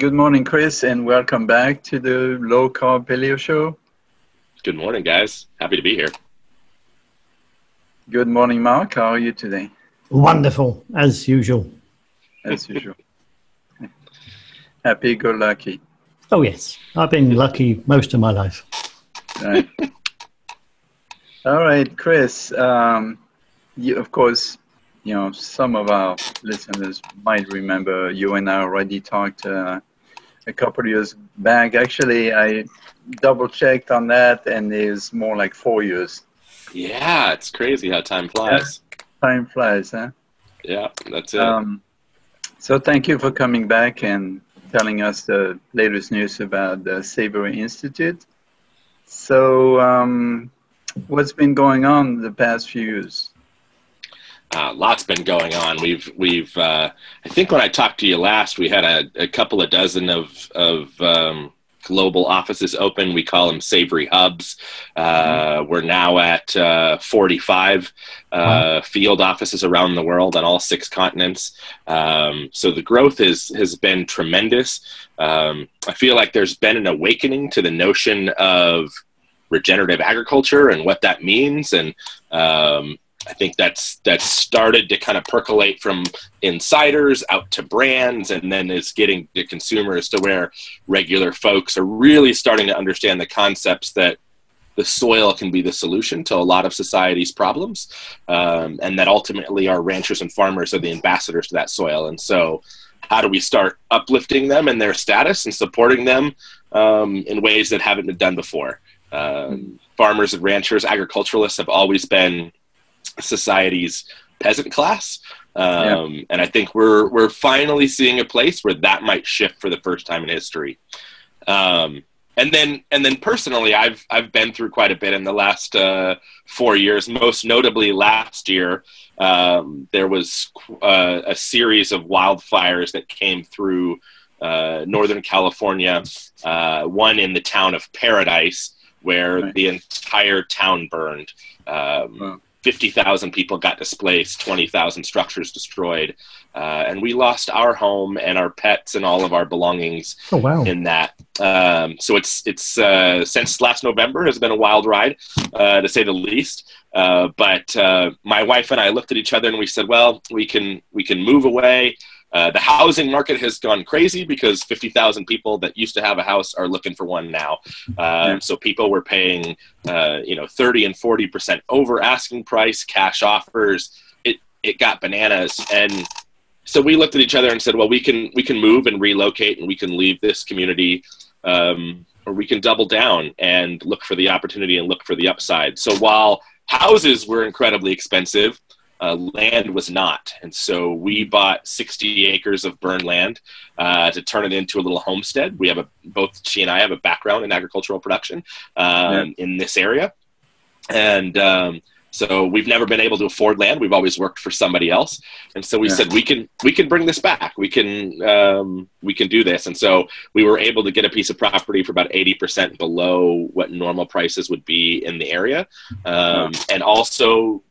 good morning, Chris, and welcome back to the Low Carb Paleo Show. Good morning, guys. Happy to be here. Good morning, Mark. How are you today? Wonderful, as usual. As usual. Happy go lucky. Oh, yes. I've been lucky most of my life. Right. All right, Chris. Um, you, of course, you know, some of our listeners might remember you and I already talked uh, a couple of years back. Actually, I double checked on that, and it's more like four years. Yeah, it's crazy how time flies. Yeah, time flies, huh? Yeah, that's it. Um, so thank you for coming back and telling us the latest news about the Savory Institute. So, um, what's been going on the past few years? Uh, lots been going on. We've we've uh, I think when I talked to you last, we had a, a couple of dozen of of um, global offices open. We call them Savory hubs. Uh, we're now at uh, 45 uh, wow. field offices around the world on all six continents. Um, so the growth is has been tremendous. Um, I feel like there's been an awakening to the notion of regenerative agriculture and what that means and um, I think that's that's started to kind of percolate from insiders out to brands, and then is getting to consumers to where regular folks are really starting to understand the concepts that the soil can be the solution to a lot of society's problems, um, and that ultimately our ranchers and farmers are the ambassadors to that soil. And so, how do we start uplifting them and their status and supporting them um, in ways that haven't been done before? Um, farmers and ranchers, agriculturalists have always been society's peasant class. Um, yeah. And I think we're we're finally seeing a place where that might shift for the first time in history. Um, and then and then personally, I've I've been through quite a bit in the last uh, four years. Most notably, last year um, there was uh, a series of wildfires that came through uh, Northern California. Uh, one in the town of Paradise, where right. the entire town burned. Um, wow 50,000 people got displaced, 20,000 structures destroyed, uh, and we lost our home and our pets and all of our belongings oh, wow. in that. Um, so it's it's uh, since last November has been a wild ride, uh, to say the least. Uh, but uh, my wife and I looked at each other and we said, "Well, we can we can move away." Uh, the housing market has gone crazy because 50,000 people that used to have a house are looking for one now. Uh, so people were paying, uh, you know, 30 and 40% over asking price, cash offers. It, it got bananas. And so we looked at each other and said, well, we can, we can move and relocate and we can leave this community um, or we can double down and look for the opportunity and look for the upside. So while houses were incredibly expensive, uh, land was not. And so we bought 60 acres of burned land uh, to turn it into a little homestead. We have a, both she and I have a background in agricultural production um, yeah. in this area. And um, so we've never been able to afford land. We've always worked for somebody else. And so we yeah. said, we can, we can bring this back. We can, um, we can do this. And so we were able to get a piece of property for about 80% below what normal prices would be in the area. Um, and also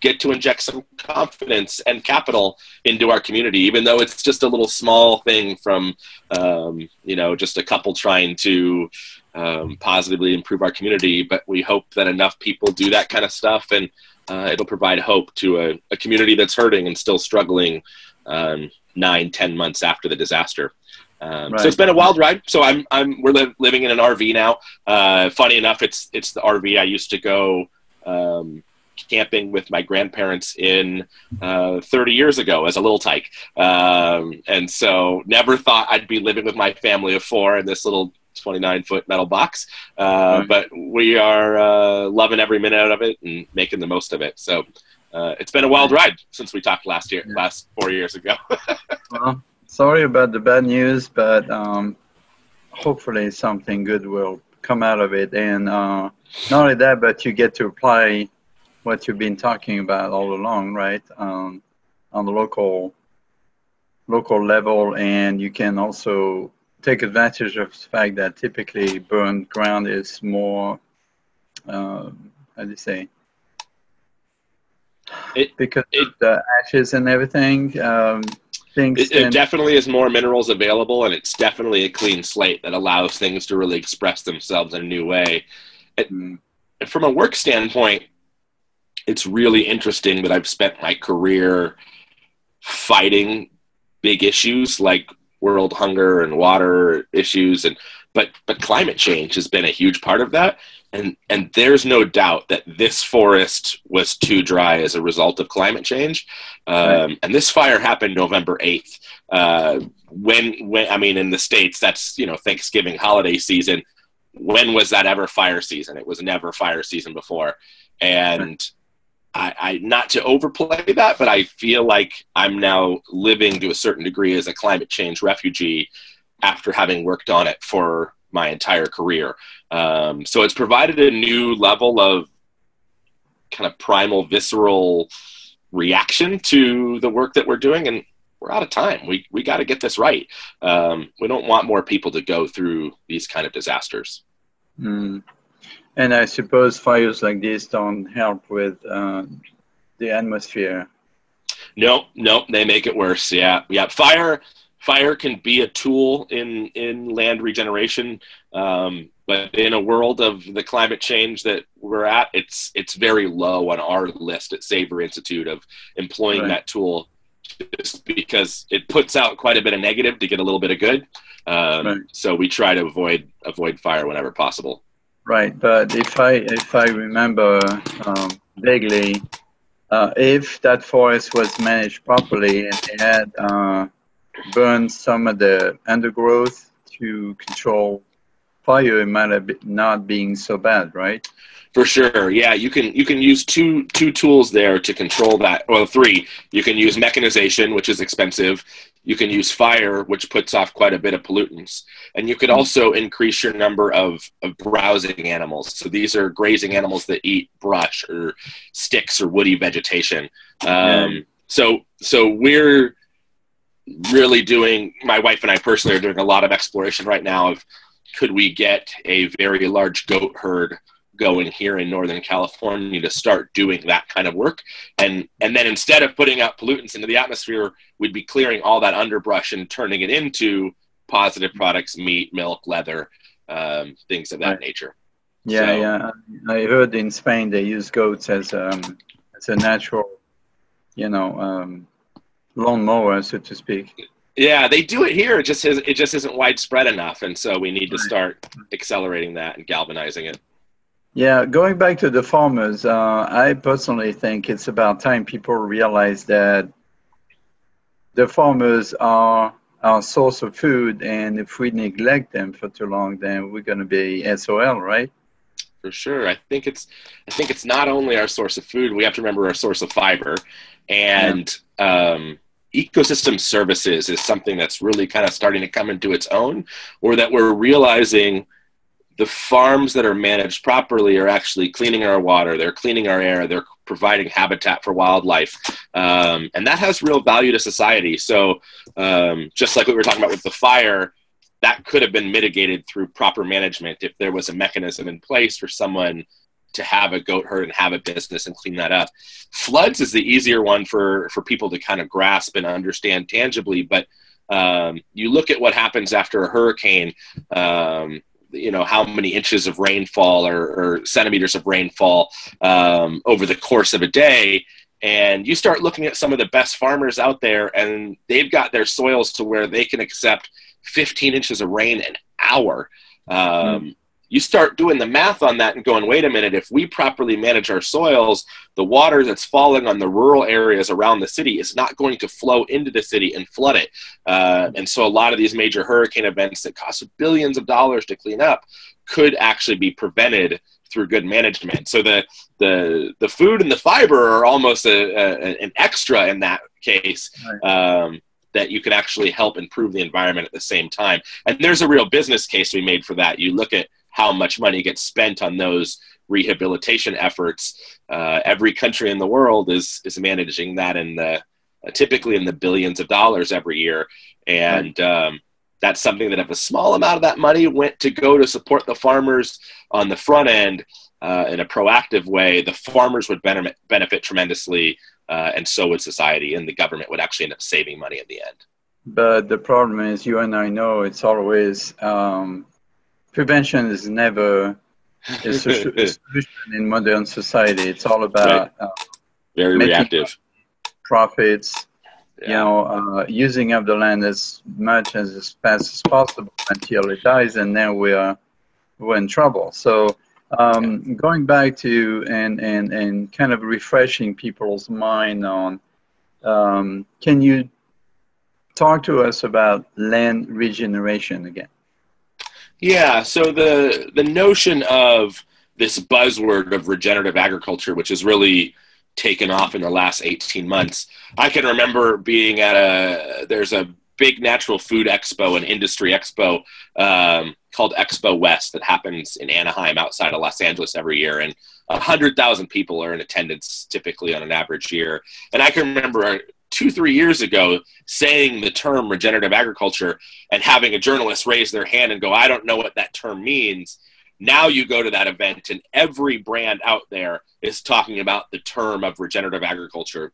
get to inject some confidence and capital into our community, even though it's just a little small thing from, um, you know, just a couple trying to um, positively improve our community. But we hope that enough people do that kind of stuff and uh, it'll provide hope to a, a, community that's hurting and still struggling um, nine, ten months after the disaster. Um, right. So it's been a wild ride. So I'm, I'm, we're li- living in an RV now. Uh, funny enough, it's, it's the RV I used to go, um, camping with my grandparents in uh, 30 years ago as a little tyke. Um, and so never thought I'd be living with my family of four in this little 29 foot metal box. Uh, right. But we are uh, loving every minute out of it and making the most of it. So uh, it's been a wild ride since we talked last year, yeah. last four years ago. well, sorry about the bad news, but um, hopefully something good will come out of it. And uh, not only that, but you get to apply what you've been talking about all along, right? Um, on the local local level, and you can also take advantage of the fact that typically burned ground is more, uh, how do you say? It, because it, the ashes and everything. Um, things. It, it definitely is more minerals available, and it's definitely a clean slate that allows things to really express themselves in a new way. Mm, from a work standpoint, it's really interesting that I've spent my career fighting big issues like world hunger and water issues and but but climate change has been a huge part of that. And and there's no doubt that this forest was too dry as a result of climate change. Um, and this fire happened november 8th uh, when when i mean in the states that's you know thanksgiving holiday season. When was that ever fire season? It was never fire season before. And I, I not to overplay that, but I feel like I'm now living to a certain degree as a climate change refugee after having worked on it for my entire career. Um, so it's provided a new level of kind of primal, visceral reaction to the work that we're doing, and we're out of time. We we got to get this right. Um, we don't want more people to go through these kind of disasters. mm. And I suppose fires like this don't help with uh, the atmosphere. No, no, they make it worse. Yeah, yeah. Fire, fire can be a tool in in land regeneration, um, but in a world of the climate change that we're at, it's it's very low on our list at Savory Institute of employing Right. that tool, just because it puts out quite a bit of negative to get a little bit of good. Um, Right. So we try to avoid avoid fire whenever possible. Right, but if I if I remember um, vaguely, uh, if that forest was managed properly and they had uh, burned some of the undergrowth to control fire, it might have not being so bad, right? For sure, yeah. You can you can use two two tools there to control that. Well, three. You can use mechanization, which is expensive. You can use fire, which puts off quite a bit of pollutants, and you could also increase your number of, of browsing animals. So these are grazing animals that eat brush or sticks or woody vegetation. Um, So so we're really doing. My wife and I personally are doing a lot of exploration right now of could we get a very large goat herd going here in northern california to start doing that kind of work and and then instead of putting out pollutants into the atmosphere we'd be clearing all that underbrush and turning it into positive products meat milk leather um, things of that Right. nature Yeah, So- yeah. I heard in Spain they use goats as um, as a natural, you know, um, lawnmower, so to speak. yeah they do it here it just is, it just isn't widespread enough and so we need to start accelerating that and galvanizing it Yeah, going back to the farmers, uh, I personally think it's about time people realize that the farmers are our source of food, and if we neglect them for too long, then we're going to be SOL, right? for sure. I think it's I think it's not only our source of food. We have to remember our source of fiber, and um, ecosystem services is something that's really kind of starting to come into its own, or that we're realizing the farms that are managed properly are actually cleaning our water, they're cleaning our air, they're providing habitat for wildlife, um, and that has real value to society. So, um, just like we were talking about with the fire, that could have been mitigated through proper management if there was a mechanism in place for someone to have a goat herd and have a business and clean that up. Floods is the easier one for for people to kind of grasp and understand tangibly, but um, you look at what happens after a hurricane. Um, you know how many inches of rainfall or, or centimeters of rainfall um, over the course of a day. And you start looking at some of the best farmers out there and they've got their soils to where they can accept 15 inches of rain an hour. Um, you start doing the math on that and going wait a minute if we properly manage our soils the water that's falling on the rural areas around the city is not going to flow into the city and flood it. Uh, and so a lot of these major hurricane events that cost billions of dollars to clean up could actually be prevented through good management. So the the the food and the fiber are almost a, a, an extra in that case um, that you can actually help improve the environment at the same time. And there's a real business case be made for that. You look at how much money gets spent on those rehabilitation efforts. Uh, every country in the world is is managing that in the uh, typically in the billions of dollars every year, and um, that's something that if a small amount of that money went to go to support the farmers on the front end uh, in a proactive way, the farmers would benefit benefit tremendously, uh, and so would society, and the government would actually end up saving money in the end. but the problem is, you and I know, it's always um, prevention is never a solution in modern society. It's all about uh, very reactive profits. Yeah. You know, uh, using up the land as much as as fast as possible until it dies, and then we are we're in trouble. So um, going back to and, and, and kind of refreshing people's mind on, um, can you talk to us about land regeneration again? Yeah, so the the notion of this buzzword of regenerative agriculture, which has really taken off in the last 18 months. I can remember being at a there's a big natural food expo and industry expo um, called Expo West that happens in Anaheim outside of Los Angeles every year. And 100,000 people are in attendance typically on an average year. And I can remember two, three years ago saying the term regenerative agriculture and having a journalist raise their hand and go, I don't know what that term means. Now you go to that event and every brand out there is talking about the term of regenerative agriculture.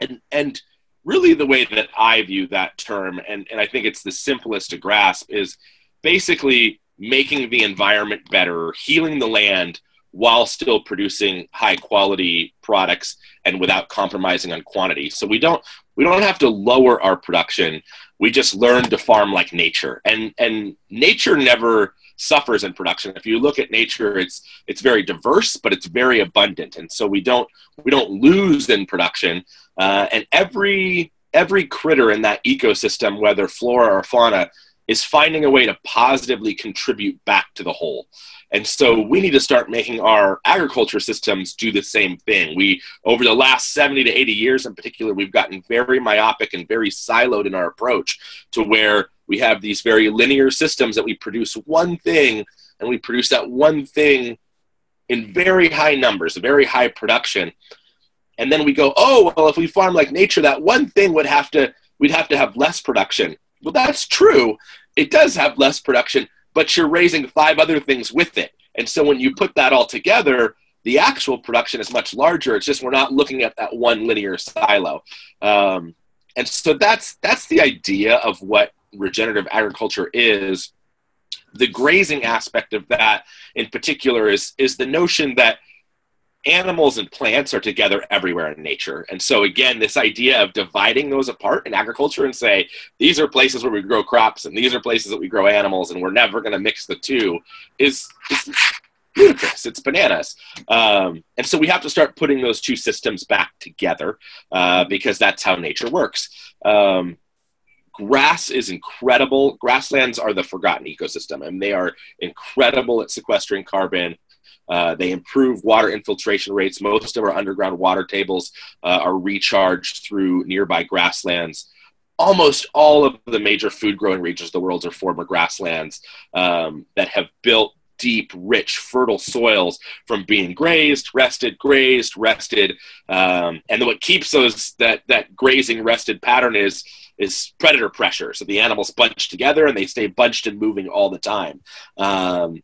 And, and really the way that I view that term, and, and I think it's the simplest to grasp, is basically making the environment better, healing the land while still producing high quality products and without compromising on quantity. So we don't we don't have to lower our production. We just learn to farm like nature. And and nature never suffers in production. If you look at nature, it's it's very diverse, but it's very abundant, and so we don't we don't lose in production. Uh, and every every critter in that ecosystem, whether flora or fauna, is finding a way to positively contribute back to the whole. And so we need to start making our agriculture systems do the same thing. We, over the last 70 to 80 years in particular, we've gotten very myopic and very siloed in our approach to where we have these very linear systems that we produce one thing and we produce that one thing in very high numbers, very high production. And then we go, oh, well, if we farm like nature, that one thing would have to, we'd have to have less production. Well, that's true. It does have less production, but you're raising five other things with it. And so when you put that all together, the actual production is much larger. It's just we're not looking at that one linear silo. Um, and so that's that's the idea of what regenerative agriculture is. The grazing aspect of that, in particular, is is the notion that animals and plants are together everywhere in nature. And so, again, this idea of dividing those apart in agriculture and say, these are places where we grow crops and these are places that we grow animals and we're never going to mix the two is, is ludicrous. It's bananas. Um, and so we have to start putting those two systems back together uh, because that's how nature works. Um, grass is incredible. Grasslands are the forgotten ecosystem, and they are incredible at sequestering carbon. Uh, they improve water infiltration rates. Most of our underground water tables uh, are recharged through nearby grasslands. Almost all of the major food growing regions of the world are former grasslands um, that have built deep, rich, fertile soils from being grazed, rested, grazed, rested. Um, and what keeps those that that grazing rested pattern is is predator pressure. So the animals bunch together and they stay bunched and moving all the time. Um,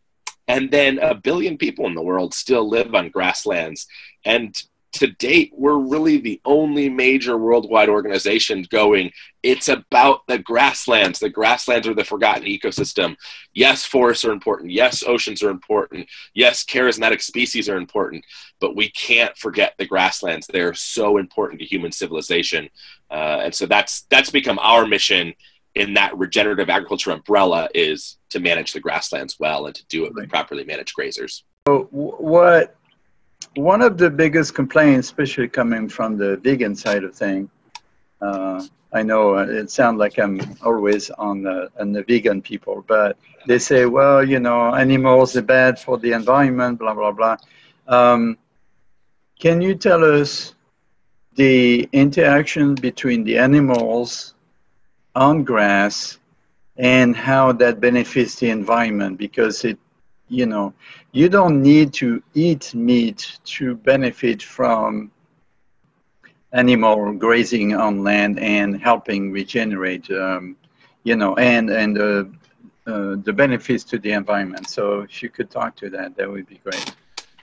and then a billion people in the world still live on grasslands. And to date, we're really the only major worldwide organization going, it's about the grasslands. The grasslands are the forgotten ecosystem. Yes, forests are important. Yes, oceans are important. Yes, charismatic species are important. But we can't forget the grasslands. They're so important to human civilization. Uh, and so that's, that's become our mission in that regenerative agriculture umbrella is to manage the grasslands well and to do it with properly managed grazers. So what one of the biggest complaints, especially coming from the vegan side of thing, uh, I know it sounds like I'm always on the, on the vegan people, but they say, well, you know, animals are bad for the environment, blah, blah, blah. Um, can you tell us the interaction between the animals on grass and how that benefits the environment because it you know you don't need to eat meat to benefit from animal grazing on land and helping regenerate um, you know and and uh, uh, the benefits to the environment. So if you could talk to that that would be great.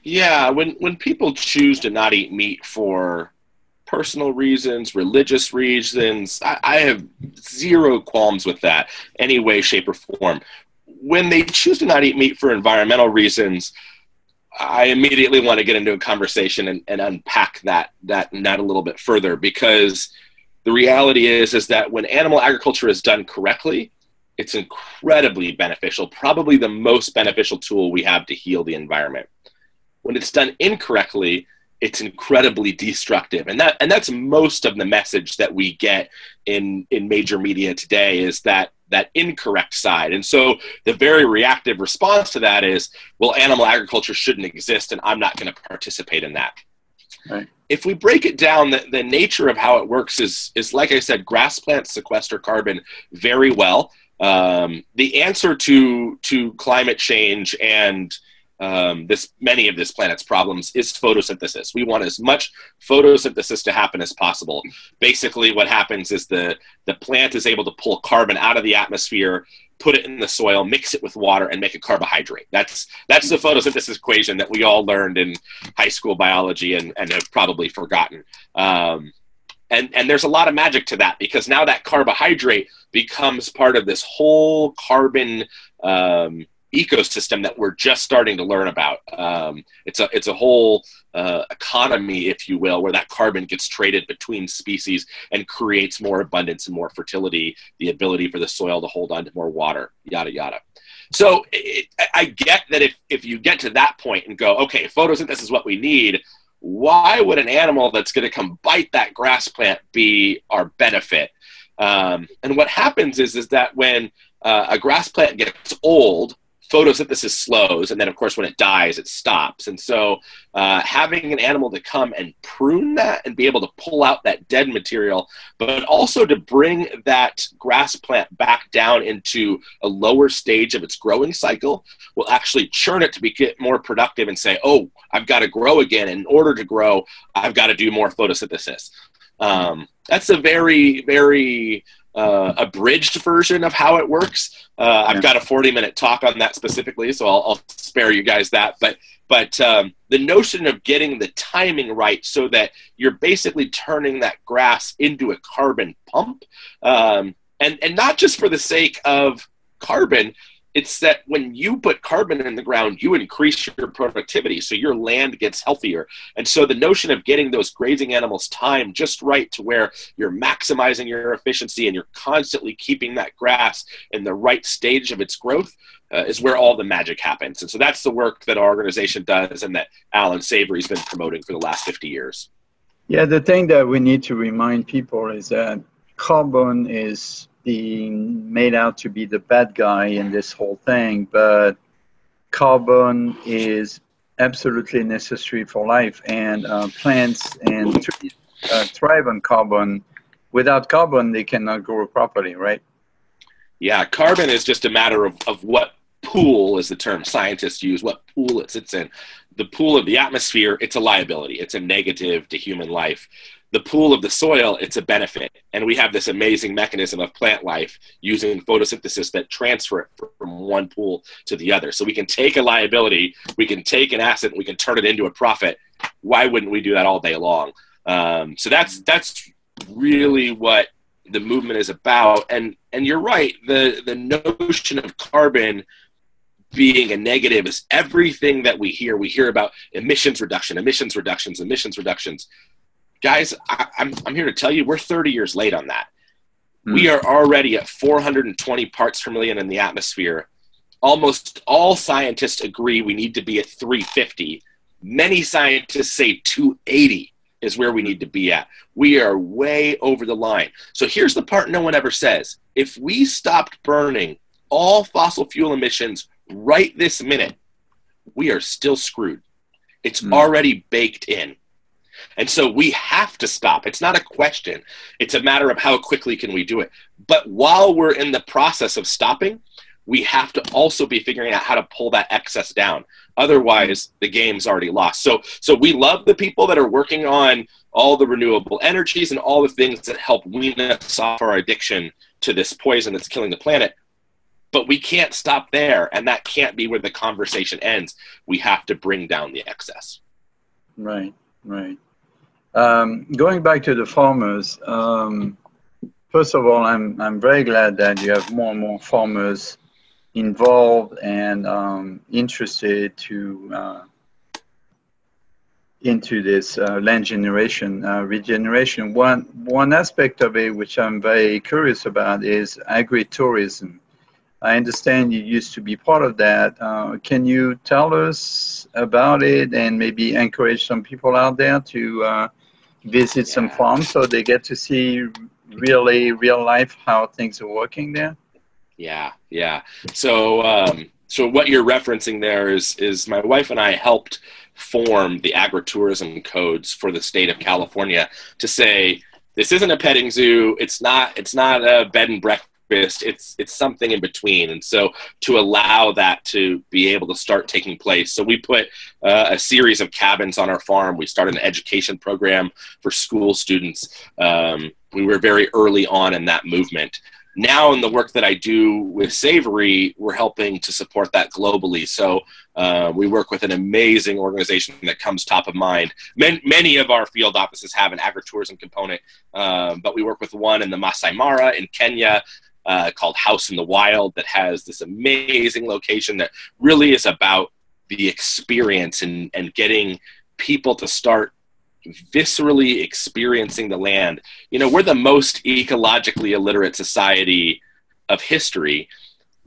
Yeah when when people choose to not eat meat for personal reasons, religious reasons. I, I have zero qualms with that, any way, shape, or form. When they choose to not eat meat for environmental reasons, I immediately want to get into a conversation and, and unpack that that that a little bit further because the reality is is that when animal agriculture is done correctly, it's incredibly beneficial, probably the most beneficial tool we have to heal the environment. When it's done incorrectly, it's incredibly destructive. And that and that's most of the message that we get in in major media today is that that incorrect side. And so the very reactive response to that is, well, animal agriculture shouldn't exist, and I'm not going to participate in that. Right. If we break it down, the, the nature of how it works is, is like I said, grass plants sequester carbon very well. Um, the answer to to climate change and um, this many of this planet's problems is photosynthesis. We want as much photosynthesis to happen as possible. Basically, what happens is the the plant is able to pull carbon out of the atmosphere, put it in the soil, mix it with water, and make a carbohydrate. That's that's the photosynthesis equation that we all learned in high school biology and, and have probably forgotten. Um, and and there's a lot of magic to that because now that carbohydrate becomes part of this whole carbon um, ecosystem that we're just starting to learn about. Um, it's a it's a whole uh, economy, if you will, where that carbon gets traded between species and creates more abundance and more fertility, the ability for the soil to hold on to more water, yada yada. So it, I get that if if you get to that point and go, okay, photosynthesis is what we need. Why would an animal that's going to come bite that grass plant be our benefit? Um, and what happens is is that when uh, a grass plant gets old, photosynthesis slows, and then of course when it dies, it stops. And so, uh, having an animal to come and prune that and be able to pull out that dead material, but also to bring that grass plant back down into a lower stage of its growing cycle, will actually churn it to be get more productive and say, "Oh, I've got to grow again. In order to grow, I've got to do more photosynthesis." Um, that's a very, very uh, abridged version of how it works. Uh, I've got a 40 minute talk on that specifically, so I'll, I'll spare you guys that. But but um, the notion of getting the timing right so that you're basically turning that grass into a carbon pump, um, and and not just for the sake of carbon, it's that when you put carbon in the ground, you increase your productivity, so your land gets healthier. And so the notion of getting those grazing animals time just right to where you're maximizing your efficiency and you're constantly keeping that grass in the right stage of its growth uh, is where all the magic happens. And so that's the work that our organization does and that Allan Savory's been promoting for the last 50 years. Yeah, the thing that we need to remind people is that carbon is being made out to be the bad guy in this whole thing, but carbon is absolutely necessary for life, and uh, plants and trees uh, thrive on carbon. Without carbon, they cannot grow properly, right? Yeah, carbon is just a matter of, of what pool is the term scientists use, what pool it sits in. The pool of the atmosphere, it's a liability, it's a negative to human life the pool of the soil, it's a benefit. And we have this amazing mechanism of plant life using photosynthesis that transfer it from one pool to the other. So we can take a liability, we can take an asset, we can turn it into a profit. Why wouldn't we do that all day long? Um, so that's that's really what the movement is about. And and you're right, the the notion of carbon being a negative is everything that we hear. We hear about emissions reduction, emissions reductions, emissions reductions guys, I, am I'm, I'm here to tell you we're 30 years late on that. Mm. We are already at 420 parts per million in the atmosphere. Almost all scientists agree we need to be at 350. Many scientists say 280 is where we need to be at. We are way over the line. So here's the part no one ever says. If we stopped burning all fossil fuel emissions right this minute, we are still screwed. It's mm. already baked in. And so we have to stop. It's not a question. It's a matter of how quickly can we do it. But while we're in the process of stopping, we have to also be figuring out how to pull that excess down. Otherwise, the game's already lost. So so we love the people that are working on all the renewable energies and all the things that help wean us off our addiction to this poison that's killing the planet. But we can't stop there, and that can't be where the conversation ends. We have to bring down the excess. Right, right. Um, going back to the farmers, um, first of all, I'm I'm very glad that you have more and more farmers involved and um, interested to uh, into this uh, land generation uh, regeneration. One one aspect of it, which I'm very curious about, is agritourism. I understand you used to be part of that. Uh, can you tell us about it and maybe encourage some people out there to visit some farms so they get to see really real life how things are working there? Yeah, yeah. So, um, so what you're referencing there is is my wife and I helped form the agritourism codes for the state of California to say this isn't a petting zoo. It's not. It's not a bed and breakfast it's it's something in between and so to allow that to be able to start taking place so we put uh, a series of cabins on our farm we started an education program for school students um, we were very early on in that movement now in the work that I do with Savory, we're helping to support that globally. So uh, we work with an amazing organization that comes top of mind. Man- many of our field offices have an agritourism component, um, but we work with one in the Masai Mara in Kenya uh, called House in the Wild that has this amazing location that really is about the experience and, and getting people to start viscerally experiencing the land. You know, we're the most ecologically illiterate society of history.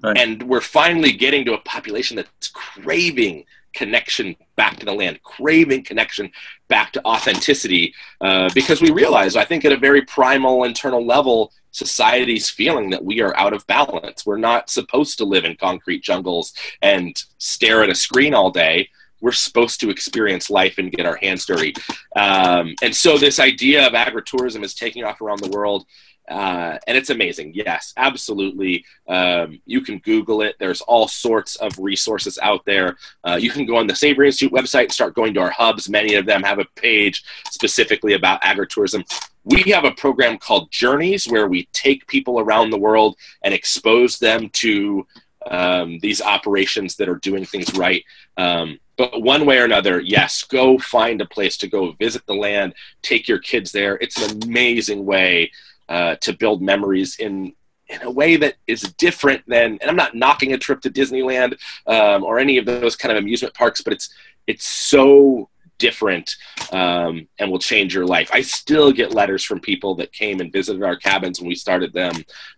Right. And we're finally getting to a population that's craving connection back to the land, craving connection back to authenticity, uh, because we realize, I think, at a very primal internal level, society's feeling that we are out of balance. We're not supposed to live in concrete jungles and stare at a screen all day. We're supposed to experience life and get our hands dirty. Um, and so, this idea of agritourism is taking off around the world. Uh, and it's amazing. Yes, absolutely. Um, you can Google it. There's all sorts of resources out there. Uh, you can go on the Savory Institute website and start going to our hubs. Many of them have a page specifically about agritourism. We have a program called Journeys where we take people around the world and expose them to um, these operations that are doing things right. Um, but one way or another, yes, go find a place to go visit the land, take your kids there. It's an amazing way uh, to build memories in in a way that is different than and i'm not knocking a trip to disneyland um, or any of those kind of amusement parks but it's it's so different um, and will change your life. I still get letters from people that came and visited our cabins when we started them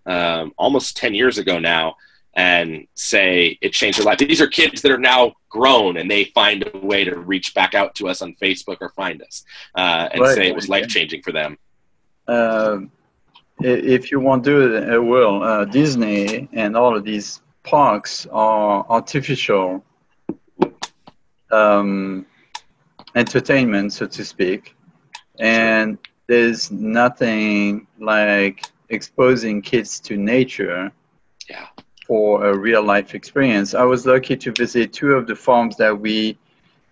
um, almost 10 years ago now and say it changed their life. These are kids that are now grown and they find a way to reach back out to us on facebook or find us uh, and right. say it was life changing for them. Um, if you want to do it, it will. Uh, Disney and all of these parks are artificial um, entertainment, so to speak, and there's nothing like exposing kids to nature yeah. for a real life experience. I was lucky to visit two of the farms that we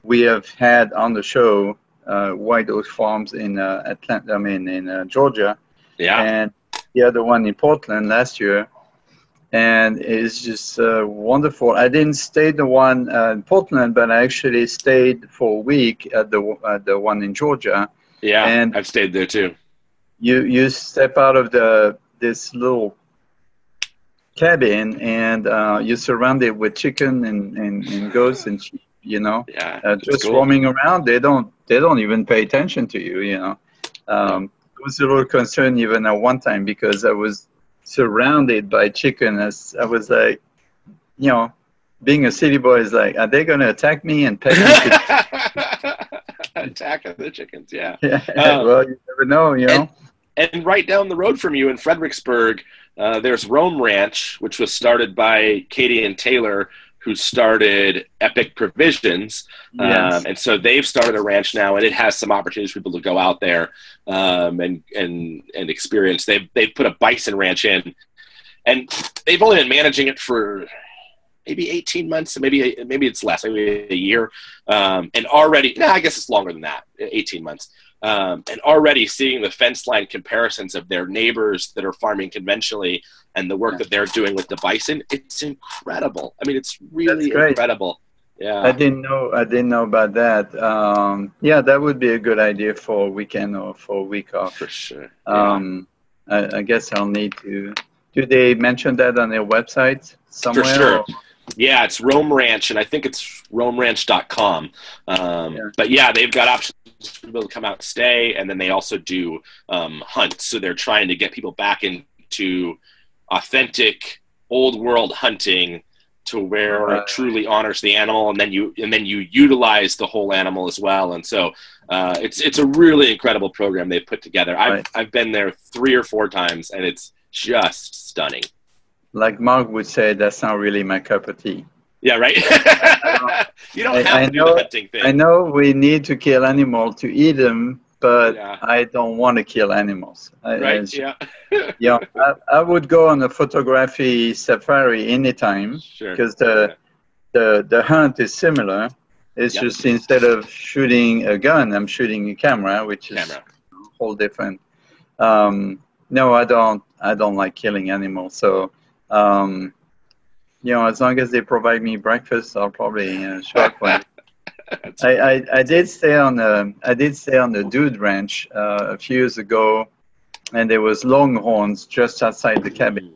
we have had on the show, uh, White Oak Farms in uh, Atlanta, I mean in uh, Georgia, yeah. And the other one in Portland last year. And it's just uh, wonderful. I didn't stay the one uh, in Portland, but I actually stayed for a week at the at the one in Georgia. Yeah, and I've stayed there too. You you step out of the this little cabin and uh, you're surrounded with chicken and, and, and goats and sheep, you know, yeah, uh, just cool. roaming around. They don't they don't even pay attention to you, you know. Um, was a little concerned even at one time because I was surrounded by chicken. As I was like, you know, being a city boy is like, are they going to attack me and pet me? attack the chickens, yeah. yeah um, well, you never know, you know. And, and, right down the road from you in Fredericksburg, uh, there's Roam Ranch, which was started by Katie and Taylor, who started Epic Provisions. Yes. Um, and so they've started a ranch now, and it has some opportunities for people to go out there um, and and and experience. They've they've put a bison ranch in, and they've only been managing it for maybe 18 months, maybe maybe it's less, maybe a year, um, and already. No, I guess it's longer than that, 18 months. Um, and already seeing the fence line comparisons of their neighbors that are farming conventionally and the work that they're doing with the bison, it's incredible. I mean, it's really incredible. Yeah. I didn't know. I didn't know about that. Um, yeah, that would be a good idea for a weekend or for a week off. For sure. Um, I, I guess I'll need to. Do they mention that on their website somewhere? For sure. or- Yeah, it's Roam Ranch, and I think it's roamranch.com. Um, Yeah. But yeah, they've got options to come out and stay, and then they also do um, hunts. So they're trying to get people back into authentic old world hunting to where it truly honors the animal, and then you and then you utilize the whole animal as well. And so uh, it's it's a really incredible program they've put together. I've Right. I've been there three or four times, and it's just stunning. Like Mark would say, that's not really my cup of tea. Yeah, right. you don't I- have I to do know- the hunting thing. I know we need to kill animals to eat them, but Yeah. I don't want to kill animals. I, right? Yeah. yeah, I, I would go on a photography safari anytime Sure. because the the the hunt is similar. It's Yep. just instead of shooting a gun, I'm shooting a camera, which is Camera. a whole different. Um, no, I don't. I don't like killing animals. So, um, you know, as long as they provide me breakfast, I'll probably uh, show up. One. I, I, I did stay on the I did stay on the Dude Ranch uh, a few years ago, and there was longhorns just outside the cabin.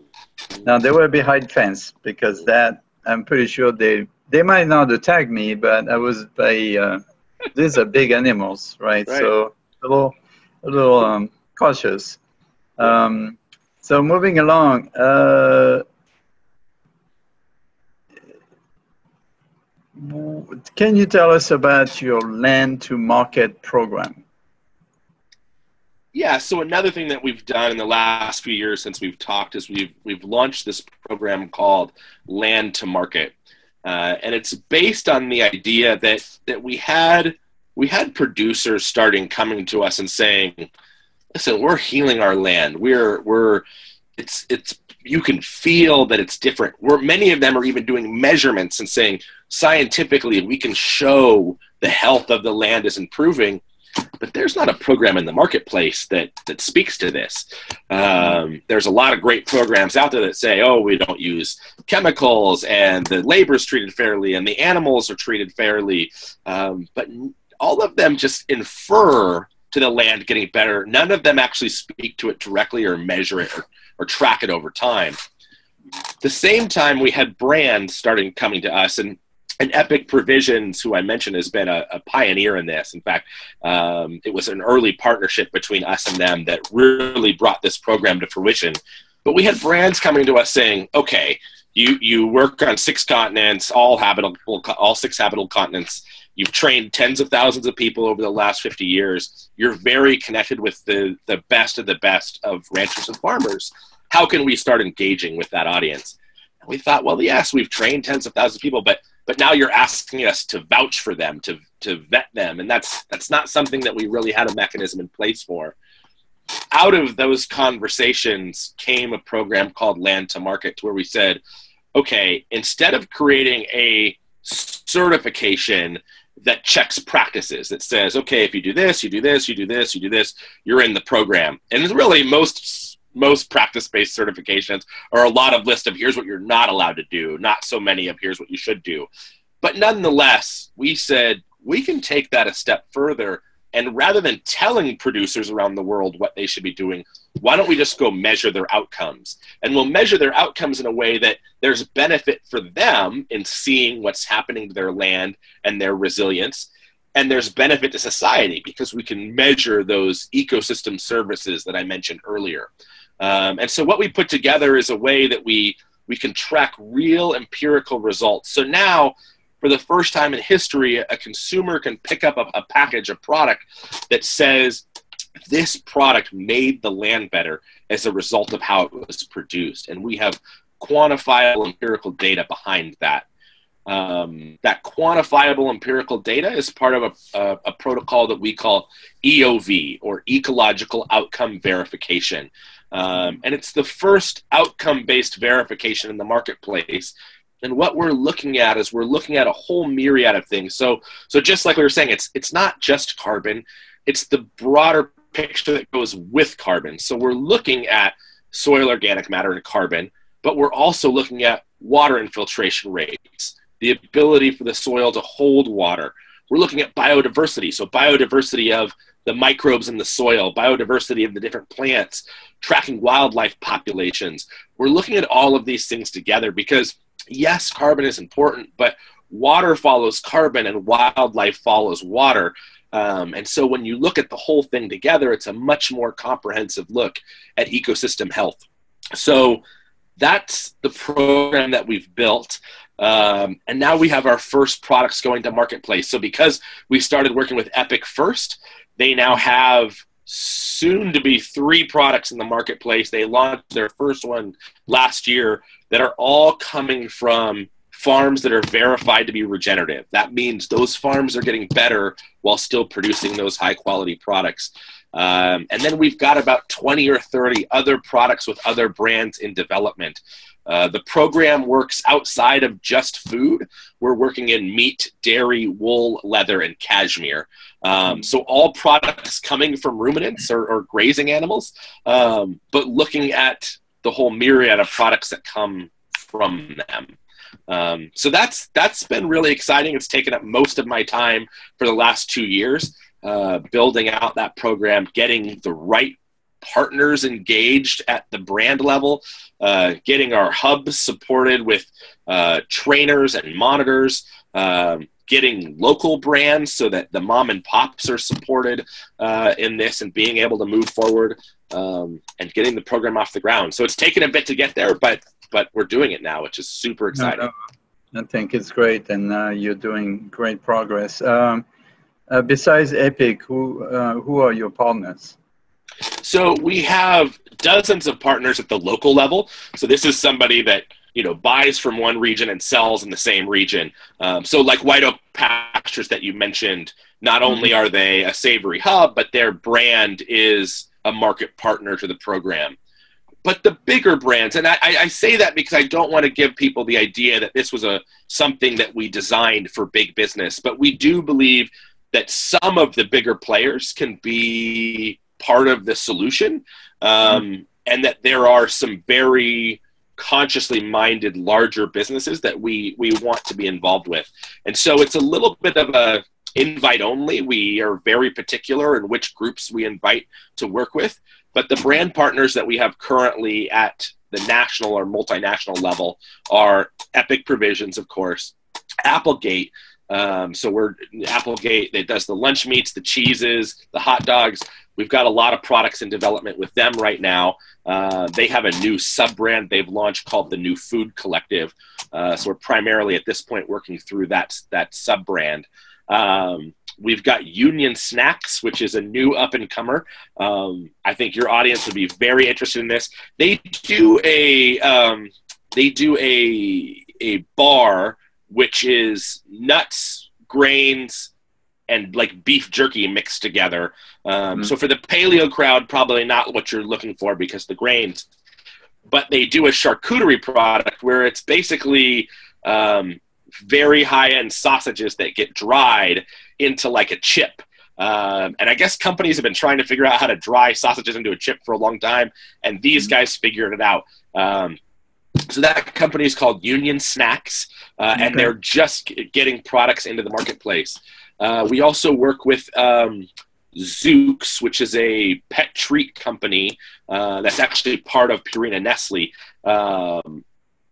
Now they were behind fence because that I'm pretty sure they they might not attack me, but I was by uh, these are big animals, right? Right. So a little a little um, cautious. Um, so moving along, uh, can you tell us about your land to market program? Yeah. So another thing that we've done in the last few years since we've talked is we've we've launched this program called Land to Market, uh, and it's based on the idea that that we had we had producers starting coming to us and saying, "Listen, we're healing our land. We're we're it's it's you can feel that it's different. We're many of them are even doing measurements and saying scientifically we can show the health of the land is improving." but there's not a program in the marketplace that that speaks to this. Um, there's a lot of great programs out there that say, "Oh, we don't use chemicals, and the labor is treated fairly, and the animals are treated fairly," um, but all of them just infer to the land getting better. None of them actually speak to it directly or measure it or, or track it over time. The same time, we had brands starting coming to us, and and Epic Provisions, who I mentioned, has been a, a pioneer in this. In fact, um, it was an early partnership between us and them that really brought this program to fruition. But we had brands coming to us saying, "Okay, you you work on six continents, all habitable, all six habitable continents. You've trained tens of thousands of people over the last 50 years. You're very connected with the the best of the best of ranchers and farmers. How can we start engaging with that audience?" And we thought, well, yes, we've trained tens of thousands of people, but but now you're asking us to vouch for them, to to vet them, and that's that's not something that we really had a mechanism in place for. Out of those conversations came a program called Land to Market, where we said, okay, instead of creating a certification that checks practices that says, okay, if you do this, you do this, you do this, you do this, you're in the program. And really most most practice-based certifications are a lot of list of here's what you're not allowed to do, not so many of here's what you should do. But nonetheless, we said we can take that a step further and rather than telling producers around the world what they should be doing, why don't we just go measure their outcomes? And we'll measure their outcomes in a way that there's benefit for them in seeing what's happening to their land and their resilience. And there's benefit to society because we can measure those ecosystem services that I mentioned earlier. Um, and so what we put together is a way that we we can track real empirical results. So now, for the first time in history, a consumer can pick up a, a package, a product that says this product made the land better as a result of how it was produced, and we have quantifiable empirical data behind that. Um, that quantifiable empirical data is part of a, a, a protocol that we call EOV or Ecological Outcome Verification. Um, and it's the first outcome based verification in the marketplace. And what we're looking at is we're looking at a whole myriad of things. So, so just like we were saying, it's it's not just carbon; it's the broader picture that goes with carbon. So we're looking at soil organic matter and carbon, but we're also looking at water infiltration rates, the ability for the soil to hold water. We're looking at biodiversity, so biodiversity of the microbes in the soil, biodiversity of the different plants, tracking wildlife populations. We're looking at all of these things together because, yes, carbon is important, but water follows carbon and wildlife follows water. Um, and so when you look at the whole thing together, it's a much more comprehensive look at ecosystem health. So that's the program that we've built. Um, and now we have our first products going to marketplace. So because we started working with Epic first, they now have soon to be three products in the marketplace. They launched their first one last year that are all coming from farms that are verified to be regenerative. That means those farms are getting better while still producing those high quality products. Um, and then we've got about 20 or 30 other products with other brands in development. Uh, the program works outside of just food. We're working in meat, dairy, wool, leather, and cashmere. Um, so all products coming from ruminants or, or grazing animals, um, but looking at the whole myriad of products that come from them. Um, so that's that's been really exciting. It's taken up most of my time for the last two years, uh, building out that program, getting the right partners engaged at the brand level, uh, getting our hubs supported with uh, trainers and monitors, um, getting local brands so that the mom and pops are supported uh, in this and being able to move forward um, and getting the program off the ground. So it's taken a bit to get there, but but we're doing it now, which is super exciting. No, no. I think it's great, and uh, you're doing great progress. Um, uh, besides Epic, who uh, who are your partners? So we have dozens of partners at the local level. So this is somebody that you know buys from one region and sells in the same region. Um, so like White Oak Pastures that you mentioned, not mm-hmm. only are they a savory hub, but their brand is a market partner to the program. But the bigger brands, and I, I say that because I don't want to give people the idea that this was a something that we designed for big business, but we do believe that some of the bigger players can be part of the solution, um, mm-hmm. and that there are some very consciously minded larger businesses that we we want to be involved with. And so it's a little bit of a invite only. We are very particular in which groups we invite to work with, but the brand partners that we have currently at the national or multinational level are Epic Provisions, of course, Applegate, um, so we're Applegate that does the lunch meats, the cheeses, the hot dogs. We've got a lot of products in development with them right now. Uh, they have a new sub brand they've launched called the New Food Collective. Uh, so we're primarily at this point working through that that sub brand. Um, we've got Union Snacks, which is a new up and comer. Um, I think your audience would be very interested in this. They do a um, they do a a bar which is nuts, grains, and like beef jerky mixed together. Um, mm-hmm. So for the paleo crowd, probably not what you're looking for because the grains. But they do a charcuterie product where it's basically um, very high end sausages that get dried into like a chip. Um, and I guess companies have been trying to figure out how to dry sausages into a chip for a long time, and these mm-hmm. guys figured it out. Um, so that company is called Union Snacks, uh, okay. and they're just getting products into the marketplace. Uh, we also work with um, Zuke's, which is a pet treat company uh, that's actually part of Purina Nestle. Um,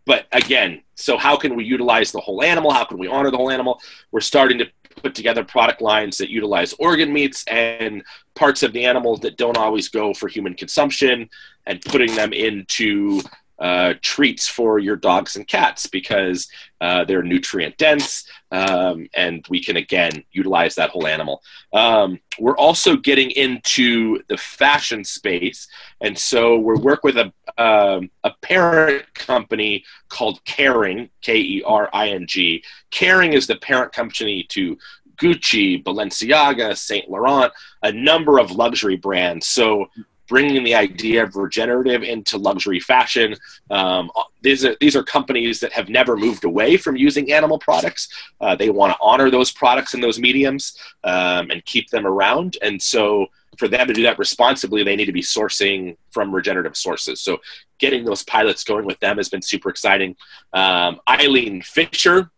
but again, so how can we utilize the whole animal? How can we honor the whole animal? We're starting to put together product lines that utilize organ meats and parts of the animal that don't always go for human consumption and putting them into uh, treats for your dogs and cats because uh, they're nutrient dense um, and we can again utilize that whole animal. Um, we're also getting into the fashion space, and so we work with a um, a parent company called Kering, K E R I N G. Kering is the parent company to Gucci, Balenciaga, Saint Laurent, a number of luxury brands. So bringing the idea of regenerative into luxury fashion. Um, these are these are companies that have never moved away from using animal products. Uh, they want to honor those products and those mediums um, and keep them around. And so, for them to do that responsibly, they need to be sourcing from regenerative sources. So, getting those pilots going with them has been super exciting. Um, Eileen Fisher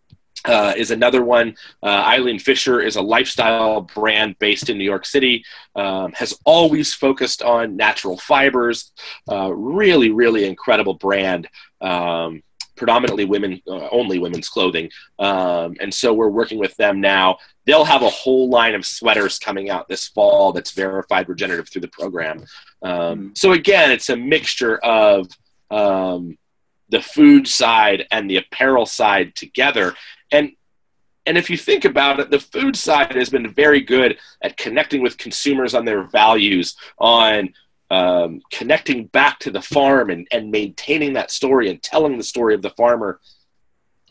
uh, is another one. Uh, Eileen Fisher is a lifestyle brand based in New York City. Um, has always focused on natural fibers. Uh, really, really incredible brand. Um, predominantly women, uh, only women's clothing. Um, and so we're working with them now. They'll have a whole line of sweaters coming out this fall that's verified regenerative through the program. Um, mm-hmm. so again, it's a mixture of um, the food side and the apparel side together and and if you think about it, the food side has been very good at connecting with consumers on their values, on um, connecting back to the farm and, and maintaining that story and telling the story of the farmer.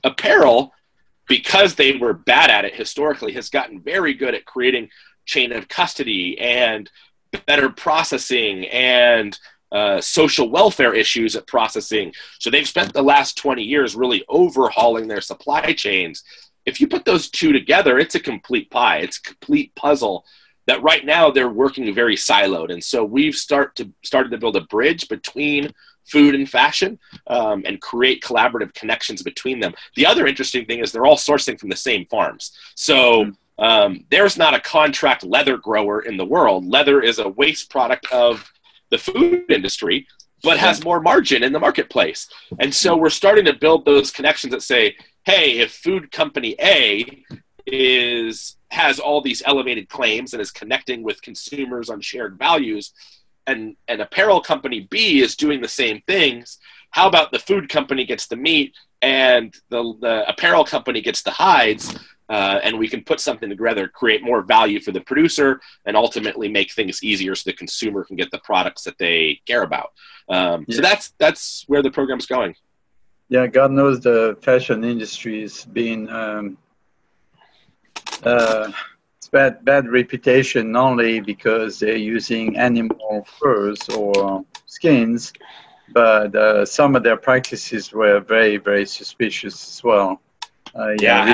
Apparel, because they were bad at it historically, has gotten very good at creating chain of custody and better processing and uh, social welfare issues at processing. So they've spent the last 20 years really overhauling their supply chains. If you put those two together, it's a complete pie. It's a complete puzzle that right now they're working very siloed. And so we've start to started to build a bridge between food and fashion um, and create collaborative connections between them. The other interesting thing is they're all sourcing from the same farms. So mm-hmm. um, there's not a contract leather grower in the world. Leather is a waste product of the food industry, but has more margin in the marketplace. And so we're starting to build those connections that say, hey, if food company A is has all these elevated claims and is connecting with consumers on shared values, and and apparel company B is doing the same things, how about the food company gets the meat and the, the apparel company gets the hides? Uh, and we can put something together, create more value for the producer, and ultimately make things easier so the consumer can get the products that they care about. Um, yeah. So that's that's where the program's going. Yeah, God knows the fashion industry is being um, uh, it's bad bad reputation not only because they're using animal furs or skins, but uh, some of their practices were very very suspicious as well. Uh, yeah, yeah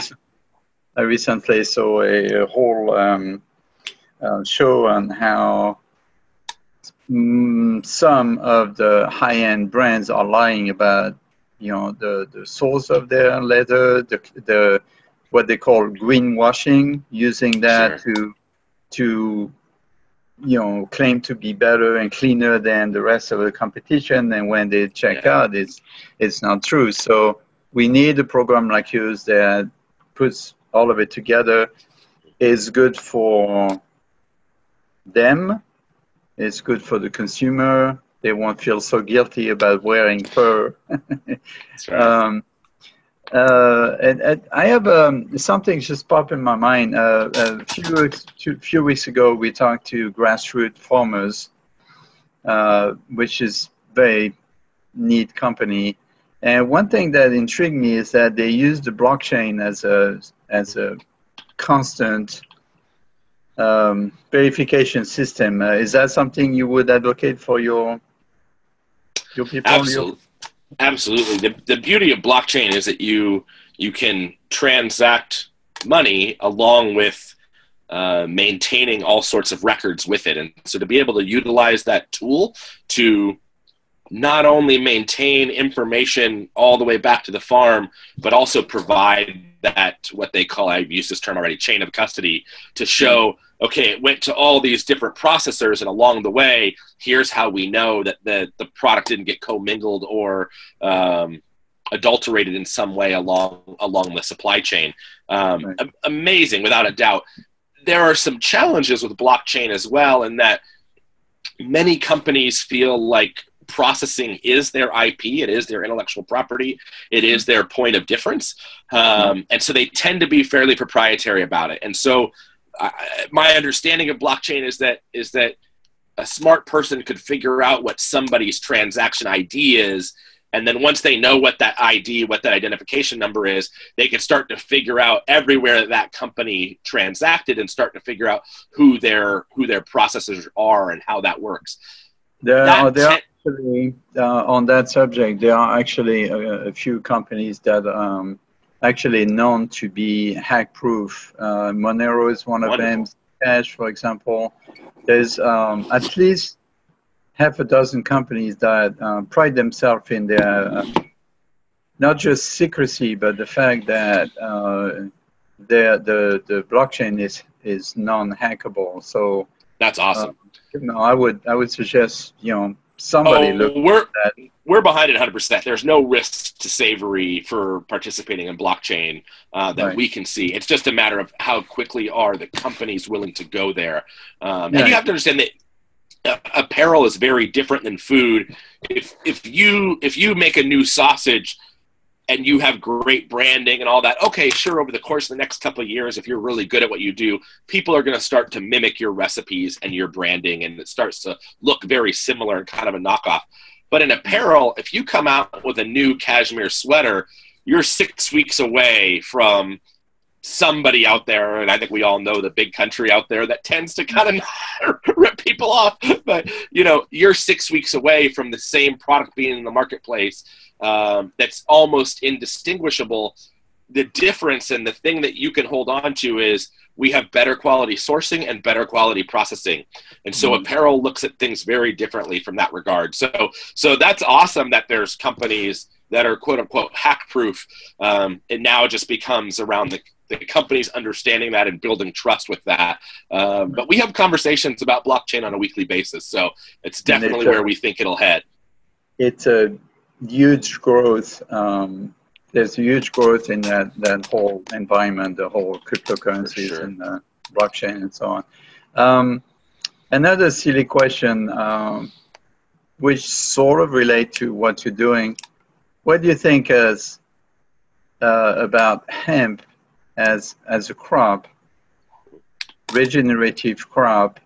I recently saw a, whole um, uh, show on how mm, some of the high-end brands are lying about, you know, the, the source of their leather, the, the what they call greenwashing, using that sure. to to you know claim to be better and cleaner than the rest of the competition and when they check yeah. out it's it's not true so we need a program like yours that puts all of it together is good for them. It's good for the consumer. They won't feel so guilty about wearing fur. That's right. Um, uh, and, and, I have um, something just pop in my mind. Uh, a few two, few weeks ago, we talked to grassroots farmers, uh, which is very neat company. And one thing that intrigued me is that they use the blockchain as a as a constant um, verification system. Uh, is that something you would advocate for your your people? Absolutely. Absolutely. The, the beauty of blockchain is that you you can transact money along with uh, maintaining all sorts of records with it. And so to be able to utilize that tool to not only maintain information all the way back to the farm, but also provide that what they call I've used this term already chain of custody to show okay it went to all these different processors and along the way here's how we know that the the product didn't get commingled or um, adulterated in some way along along the supply chain um, right. amazing without a doubt there are some challenges with blockchain as well in that many companies feel like processing is their IP, it is their intellectual property, it is their point of difference. Um, and so they tend to be fairly proprietary about it. And so uh, my understanding of blockchain is that is that a smart person could figure out what somebody's transaction ID is. And then once they know what that ID, what that identification number is, they can start to figure out everywhere that, that company transacted and start to figure out who their who their processors are and how that works. There, that there, actually, uh, on that subject, there are actually a, a few companies that um, actually known to be hack proof. Uh, Monero is one Wonderful. of them. Cash, for example. There's um, at least half a dozen companies that uh, pride themselves in their uh, not just secrecy, but the fact that uh, the the the blockchain is is non-hackable. So That's awesome. you know, I would I would suggest you know somebody oh, look we're we're behind it 100%. There's no risk to Savory for participating in blockchain uh, that Right. we can see. It's just a matter of how quickly are the companies willing to go there. Um, Yeah. And you have to understand that uh, apparel is very different than food. If if you if you make a new sausage and you have great branding and all that, okay, sure. Over the course of the next couple of years, if you're really good at what you do, people are going to start to mimic your recipes and your branding, and it starts to look very similar and kind of a knockoff. But in apparel, if you come out with a new cashmere sweater, you're six weeks away from somebody out there, and I think we all know the big country out there that tends to kind of people off. But you know, you're six weeks away from the same product being in the marketplace um, that's almost indistinguishable. The difference and the thing that you can hold on to is we have better quality sourcing and better quality processing, and so Mhm. apparel looks at things very differently from that regard. So, so that's awesome that there's companies that are quote unquote hack proof. Um, it now just becomes around the the companies understanding that and building trust with that. Um, but we have conversations about blockchain on a weekly basis, so it's And they definitely where we think it'll head. it's a huge growth. Um, there's huge growth in that, that whole environment, the whole cryptocurrencies sure. and uh, blockchain and so on. Um, another silly question, um, which sort of relate to what you're doing. What do you think as uh, about hemp as as a crop, regenerative crop,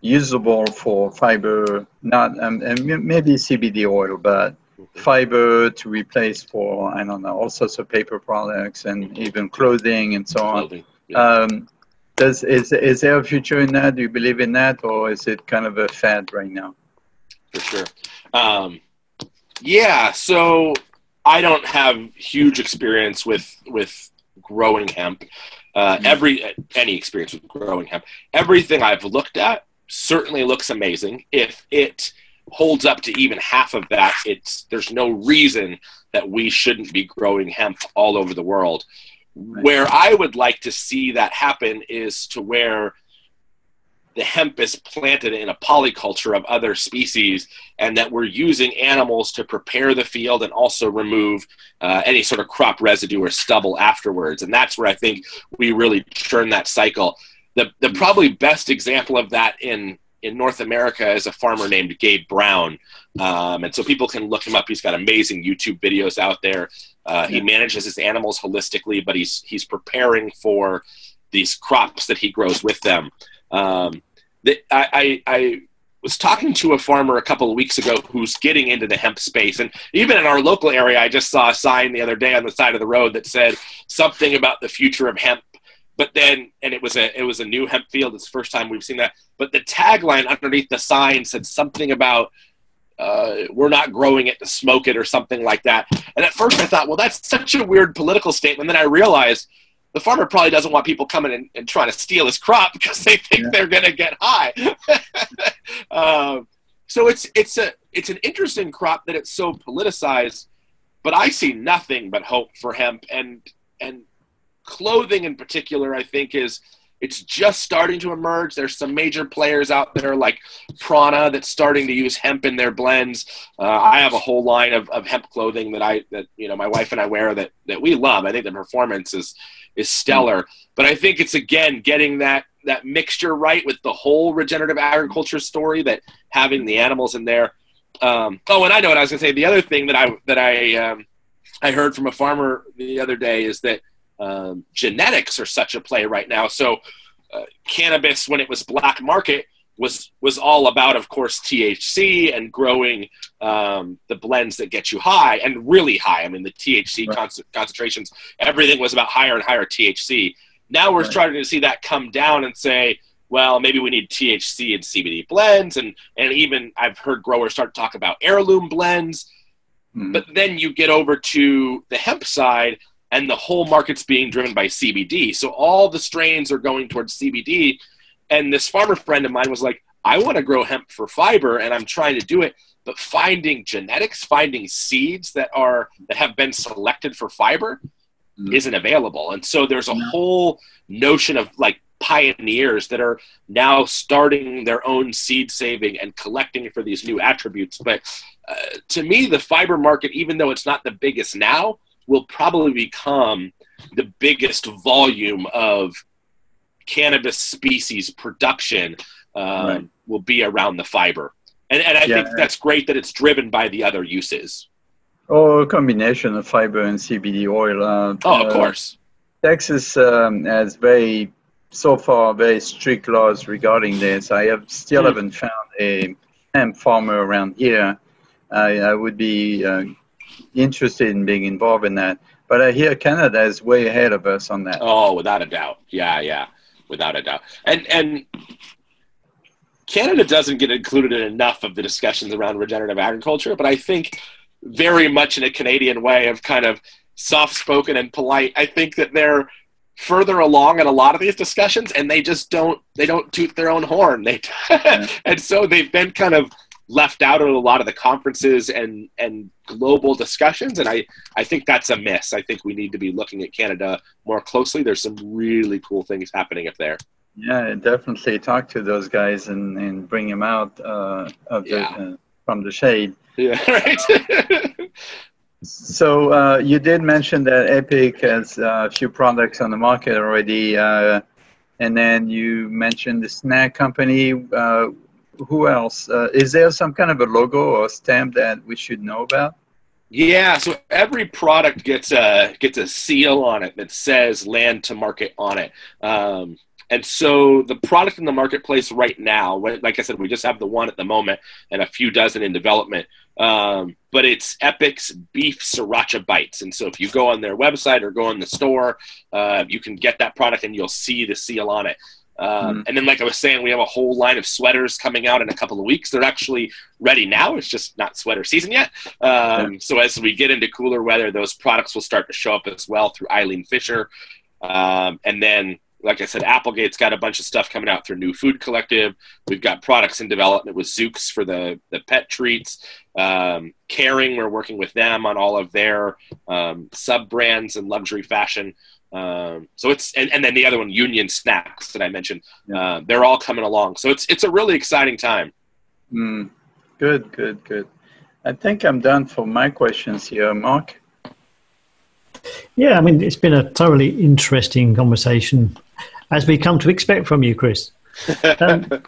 usable for fiber, not um, and maybe CBD oil, but fiber to replace for I don't know all sorts of paper products and even clothing and so on. Clothing. Yeah. Um, does is is there a future in that? Do you believe in that, or is it kind of a fad right now? for sure. Um, yeah, so I don't have huge experience with with growing hemp. Uh, Mhm. every any experience with growing hemp. Everything I've looked at certainly looks amazing. If it holds up to even half of that, it's there's no reason that we shouldn't be growing hemp all over the world. Where I would like to see that happen is to where the hemp is planted in a polyculture of other species, and that we're using animals to prepare the field and also remove uh, any sort of crop residue or stubble afterwards. And that's where I think we really turn that cycle. The, the probably best example of that in, in North America is a farmer named Gabe Brown. Um, and so people can look him up. He's got amazing YouTube videos out there. Uh, he manages his animals holistically, but he's, he's preparing for these crops that he grows with them. Um, the, I, I, I was talking to a farmer a couple of weeks ago who's getting into the hemp space, and even in our local area, I just saw a sign the other day on the side of the road that said something about the future of hemp. But then, and it was a it was a new hemp field. It's the first time we've seen that. But the tagline underneath the sign said something about uh, we're not growing it to smoke it or something like that. And at first, I thought, well, that's such a weird political statement. Then I realized the farmer probably doesn't want people coming in and trying to steal his crop because they think Yeah. they're going to get high. um, so it's it's a it's an interesting crop that it's so politicized, but I see nothing but hope for hemp and and clothing in particular. I think is it's just starting to emerge. There's some major players out there like Prana that's starting to use hemp in their blends. Uh, I have a whole line of, of hemp clothing that I that you know my wife and I wear that that we love. I think the performance is is stellar, but I think it's again getting that that mixture right with the whole regenerative agriculture story that having the animals in there. Um, oh, and I know what I was going to say. The other thing that I that I um, I heard from a farmer the other day is that um, genetics are such a play right now. So uh, cannabis, when it was black market, was was all about, of course, THC and growing um, the blends that get you high and really high. I mean, the THC Right. con- concentrations, everything was about higher and higher THC. Now we're Right. starting to see that come down and say, well, maybe we need THC and CBD blends, and and even I've heard growers start to talk about heirloom blends. Mm. But then you get over to the hemp side, and the whole market's being driven by CBD. So all the strains are going towards CBD. And this farmer friend of mine was like, I want to grow hemp for fiber, and I'm trying to do it. But finding genetics, finding seeds that are that have been selected for fiber, mm. isn't available. And so there's a whole notion of like pioneers that are now starting their own seed saving and collecting for these new attributes. But uh, to me, the fiber market, even though it's not the biggest now, will probably become the biggest volume of cannabis species production um, right. will be around the fiber. And, and I yeah. think that's great that it's driven by the other uses. Or a combination of fiber and CBD oil. Uh, oh, of uh, course. Texas um, has very, so far, very strict laws regarding this. I have still mm. haven't found a hemp farmer around here. I, I would be uh, interested in being involved in that. But I hear Canada is way ahead of us on that. Oh, without a doubt. Yeah, yeah, without a doubt. And and Canada doesn't get included in enough of the discussions around regenerative agriculture, but I think very much in a Canadian way of kind of soft spoken and polite. I think that they're further along in a lot of these discussions and they just don't they don't toot their own horn. They and so they've been kind of left out of a lot of the conferences and and global discussions and I I think that's a miss. I think we need to be looking at Canada more closely. There's some really cool things happening up there. Yeah, definitely talk to those guys and, and bring them out uh, of the, yeah. uh, from the shade. Yeah, right. so uh, you did mention that Epic has uh, a few products on the market already, uh, and then you mentioned the snack company. Uh, who else? is there some kind of a logo or stamp that we should know about? Yeah, so every product gets a gets a seal on it that says "Land to Market" on it. Um, and so the product in the marketplace right now, like I said, we just have the one at the moment and a few dozen in development. Um, but it's Epic's Beef Sriracha Bites. And so if you go on their website or go in the store, uh, you can get that product and you'll see the seal on it. Um, mm-hmm. And then, like I was saying, we have a whole line of sweaters coming out in a couple of weeks. They're actually ready now. It's just not sweater season yet. Um, yeah. So as we get into cooler weather, those products will start to show up as well through Eileen Fisher. Um, and then like I said, Applegate's got a bunch of stuff coming out through New Food Collective. We've got products in development with Zuke's for the, the pet treats. Um, Kering, we're working with them on all of their um, sub brands and luxury fashion. Um, so it's and, and then the other one, Union Snacks that I mentioned. Uh, they're all coming along. So it's it's a really exciting time. Mm, good, good, good. I think I'm done for my questions here, Mark. Yeah, I mean, it's been a thoroughly interesting conversation as we come to expect from you, Chris. Um,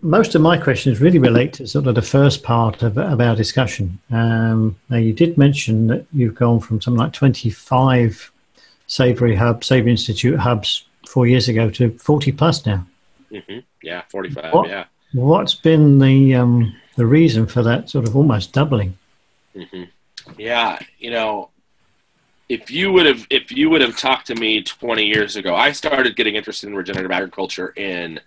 most of my questions really relate to sort of the first part of, of our discussion. Um, now, you did mention that you've gone from something like 25 Savory Hub, Savory Institute hubs four years ago to 40 plus now. Mm-hmm. Yeah, 45, what, yeah. What's been the, um, the reason for that sort of almost doubling? Mm-hmm. Yeah, you know, if you would have if you would have talked to me 20 years ago i started getting interested in regenerative agriculture in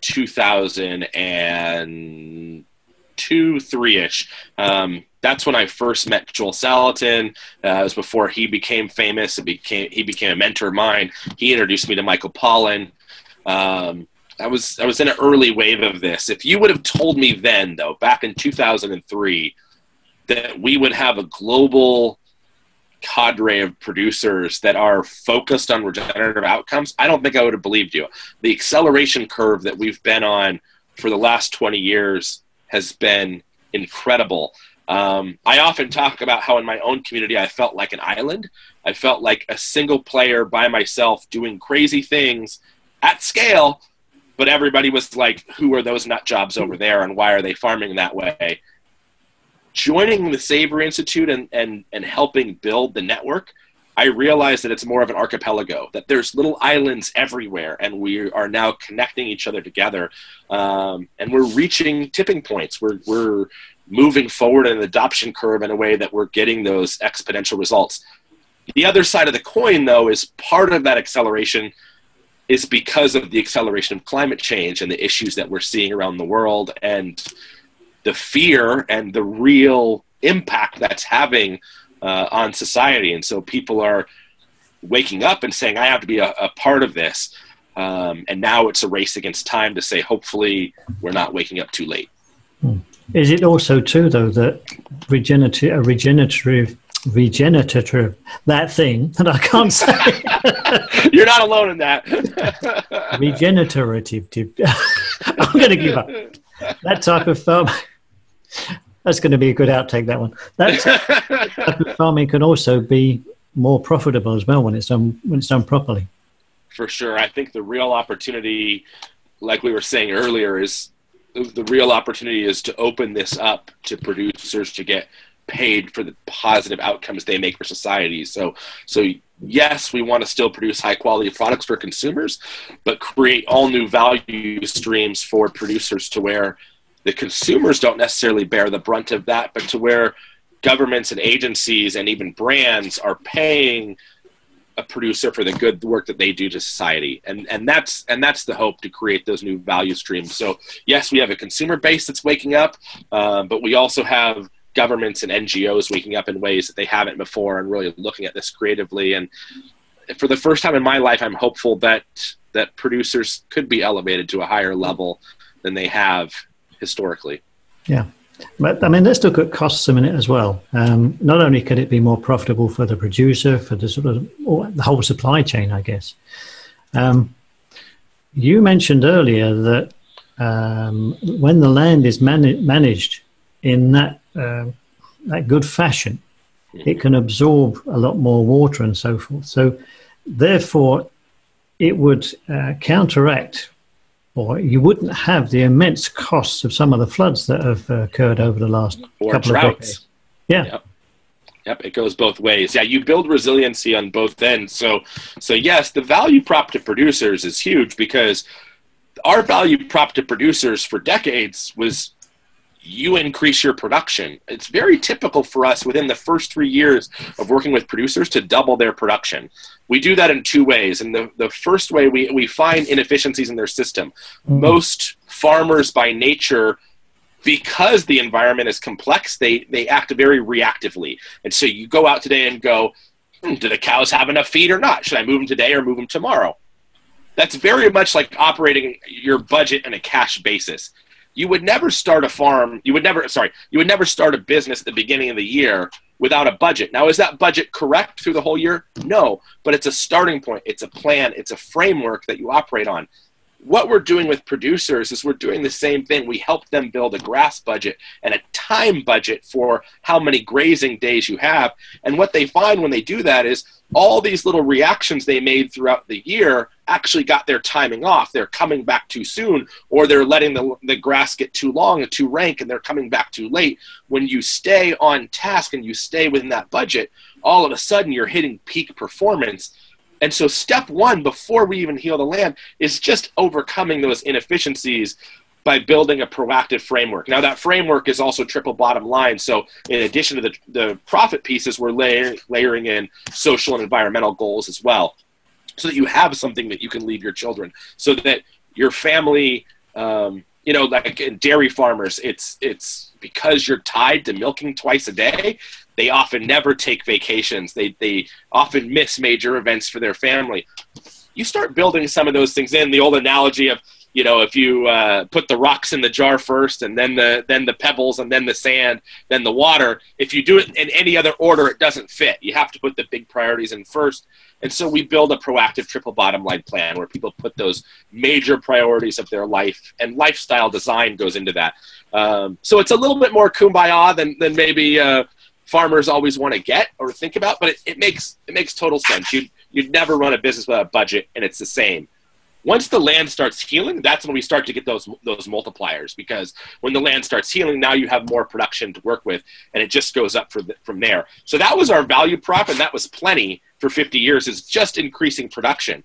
2002 3ish um, that's when i first met joel salatin uh, it was before he became famous it became he became a mentor of mine he introduced me to michael pollan um, I was I was in an early wave of this. If you would have told me then, though, back in 2003, that we would have a global cadre of producers that are focused on regenerative outcomes, I don't think I would have believed you. The acceleration curve that we've been on for the last 20 years has been incredible. Um, I often talk about how in my own community I felt like an island. I felt like a single player by myself doing crazy things at scale, but everybody was like, who are those nut jobs over there and why are they farming that way? joining the Savory Institute and, and, and helping build the network, I realized that it's more of an archipelago, that there's little islands everywhere, and we are now connecting each other together. Um, and we're reaching tipping points. We're, we're moving forward in an adoption curve in a way that we're getting those exponential results. The other side of the coin, though, is part of that acceleration is because of the acceleration of climate change and the issues that we're seeing around the world. And the fear and the real impact that's having uh, on society. And so people are waking up and saying, I have to be a, a part of this. Um, and now it's a race against time to say, hopefully, we're not waking up too late. Hmm. Is it also true, though, that regenerative, a regenerative, regenerative, that thing that I can't say? You're not alone in that. regenerative. I'm going to give up. That type of farm. That's going to be a good outtake. That one. That type of farming can also be more profitable as well when it's done when it's done properly. For sure, I think the real opportunity, like we were saying earlier, is the real opportunity is to open this up to producers to get paid for the positive outcomes they make for society. So, so yes, we want to still produce high quality products for consumers, but create all new value streams for producers to where the consumers don't necessarily bear the brunt of that, but to where governments and agencies and even brands are paying a producer for the good work that they do to society. And and that's and that's the hope to create those new value streams. So yes we have a consumer base that's waking up uh, but we also have governments and ngos waking up in ways that they haven't before and really looking at this creatively. And for the first time in my life i'm hopeful that that producers could be elevated to a higher level than they have historically. Yeah but I mean, let's look at costs a minute as well. Um, not only could it be more profitable for the producer, for the sort of the whole supply chain, I guess. Um, you mentioned earlier that um, when the land is man- managed in that uh, that good fashion, it can absorb a lot more water and so forth. So, therefore, it would uh, counteract or you wouldn't have the immense costs of some of the floods that have uh, occurred over the last or couple droughts. of decades. Yeah. Yep. Yep, it goes both ways. Yeah, you build resiliency on both ends. So, so yes, the value prop to producers is huge because our value prop to producers for decades was you increase your production. It's very typical for us within the first three years of working with producers to double their production. We do that in two ways. And the, the first way, we, we find inefficiencies in their system. Mm-hmm. Most farmers by nature, because the environment is complex, they, they act very reactively. And so you go out today and go, hmm, do the cows have enough feed or not? Should I move them today or move them tomorrow? That's very much like operating your budget on a cash basis you would never start a farm you would never sorry you would never start a business at the beginning of the year without a budget. Now is that budget correct through the whole year? No but it's a starting point. It's a plan. It's a framework that you operate on. What we're doing with producers is we're doing the same thing. We help them build a grass budget and a time budget for how many grazing days you have. And what they find when they do that is all these little reactions they made throughout the year actually got their timing off. They're coming back too soon, or they're letting the, the grass get too long and too rank, and they're coming back too late. When you stay on task and you stay within that budget, all of a sudden you're hitting peak performance and so, step one before we even heal the land is just overcoming those inefficiencies by building a proactive framework. Now, that framework is also triple bottom line. So, in addition to the, the profit pieces, we're layer, layering in social and environmental goals as well, so that you have something that you can leave your children, so that your family, um, you know, like dairy farmers, it's it's because you're tied to milking twice a day they often never take vacations. They, they often miss major events for their family. You start building some of those things in. The old analogy of, you know, if you uh, put the rocks in the jar first, and then the then the pebbles, and then the sand, then the water. If you do it in any other order, it doesn't fit. You have to put the big priorities in first. And so we build a proactive triple bottom line plan where people put those major priorities of their life, and lifestyle design goes into that. Um, so it's a little bit more kumbaya than than maybe. Uh, farmers always want to get or think about, but it, it makes it makes total sense. You you'd never run a business without a budget, and it's the same. Once the land starts healing, that's when we start to get those those multipliers because when the land starts healing, now you have more production to work with, and it just goes up the, from there. So that was our value prop, and that was plenty for 50 years. Is just increasing production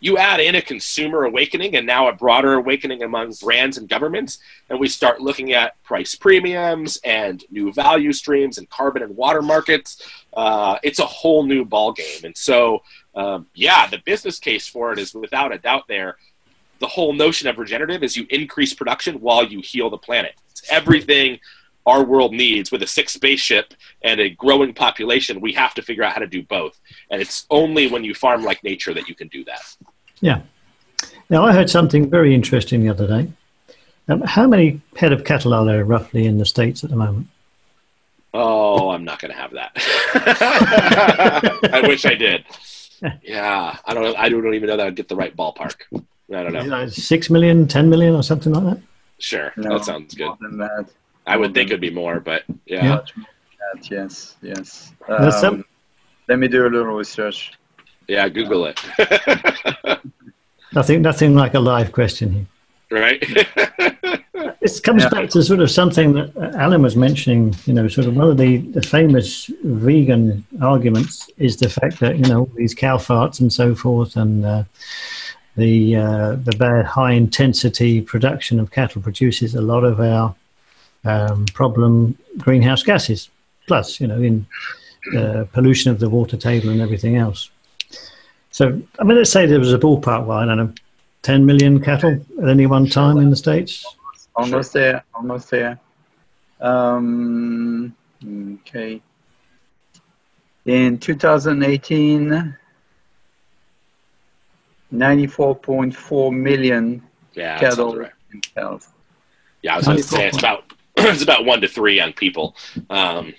you add in a consumer awakening and now a broader awakening among brands and governments, and we start looking at price premiums and new value streams and carbon and water markets. Uh, it's a whole new ballgame. And so, um, yeah, the business case for it is without a doubt there. The whole notion of regenerative is you increase production while you heal the planet. It's everything our world needs with a sick spaceship and a growing population, we have to figure out how to do both. And it's only when you farm like nature that you can do that. Yeah. Now, I heard something very interesting the other day. Um, how many head of cattle are there roughly in the states at the moment? Oh, I'm not going to have that. I wish I did. Yeah, I don't. I don't even know that I'd get the right ballpark. I don't know. You Six million, ten million, or something like that. Sure, No, that sounds good. more than that. I would think it'd be more, but yeah. Yeah. Much more than that, yes, yes. There's some- Um, let me do a little research. Yeah, Google it. Nothing, nothing like a live question here. right? This comes Yeah. back to sort of something that Alain was mentioning. You know, sort of one of the, the famous vegan arguments is the fact that you know these cow farts and so forth, and uh, the uh, the bad high intensity production of cattle produces a lot of our um, problem greenhouse gases. Plus, you know, in uh, pollution of the water table and everything else. So, I mean, let's say there was a ballpark, well, I don't know, 10 million cattle at any one time in the States. Almost there, almost there. Um, okay. In 2018, 94.4 million yeah, cattle right. in health. Yeah, I was going to say it's about it's about one to three young people. Um,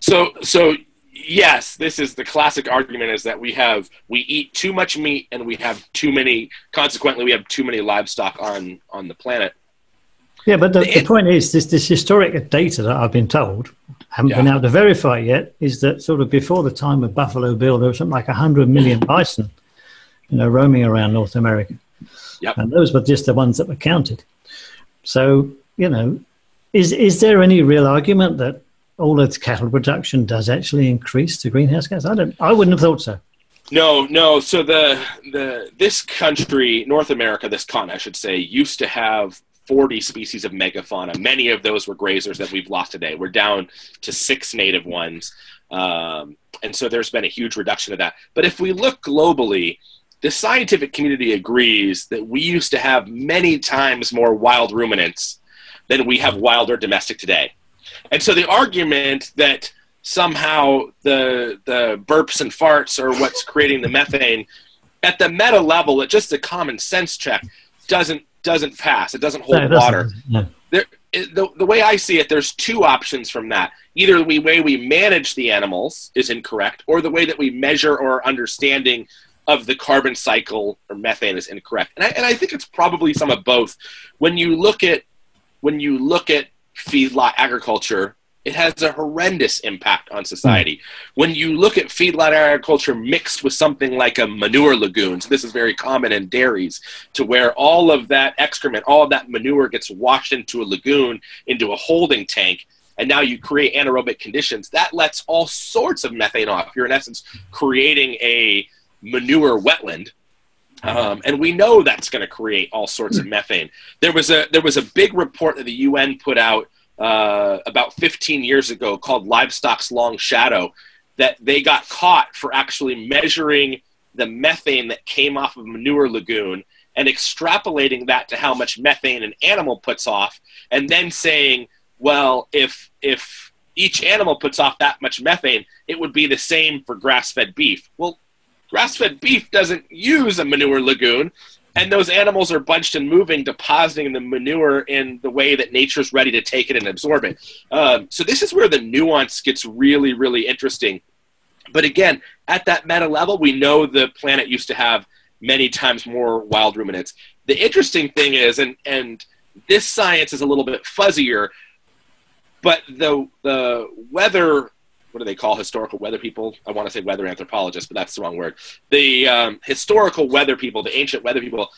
so so yes, this is the classic argument: is that we have we eat too much meat and we have too many. Consequently, we have too many livestock on on the planet. Yeah, but the, the point is, this, this historic data that I've been told, haven't been able to verify yet, is that sort of before the time of Buffalo Bill, there was something like 100 million bison, you know, roaming around North America. Yep. And those were just the ones that were counted. So, you know, is, is there any real argument that all of its cattle production does actually increase the greenhouse gas? I don't, I wouldn't have thought so. No, no. So the the this country, North America, this continent, I should say, used to have 40 species of megafauna. Many of those were grazers that we've lost today. We're down to six native ones, um, and so there's been a huge reduction of that. But if we look globally, the scientific community agrees that we used to have many times more wild ruminants than we have wild or domestic today. And so the argument that somehow the the burps and farts are what's creating the methane at the meta level, at just a common sense check, doesn't doesn't pass. It doesn't hold No, it doesn't. water. No. There, the, the way I see it, there's two options from that. Either the way we manage the animals is incorrect, or the way that we measure or understanding of the carbon cycle or methane is incorrect. And I, and I think it's probably some of both. When you look at when you look at feedlot agriculture, it has a horrendous impact on society. When you look at feedlot agriculture mixed with something like a manure lagoon, so this is very common in dairies, to where all of that excrement, all of that manure gets washed into a lagoon, into a holding tank, and now you create anaerobic conditions. That lets all sorts of methane off. You're in essence creating a manure wetland. Um, and we know that's going to create all sorts of methane. There was a there was a big report that the UN put out uh, about 15 years ago called Livestock's Long Shadow that they got caught for actually measuring the methane that came off of manure lagoon and extrapolating that to how much methane an animal puts off and then saying well if if each animal puts off that much methane it would be the same for grass-fed beef. Well grass-fed beef doesn't use a manure lagoon and those animals are bunched and moving, depositing the manure in the way that nature's ready to take it and absorb it. Um, so this is where the nuance gets really, really interesting. But again, at that meta level, we know the planet used to have many times more wild ruminants. The interesting thing is, and and this science is a little bit fuzzier, but the the weather what do they call historical weather people? I want to say weather anthropologists, but that's the wrong word. The um, historical weather people, the ancient weather people,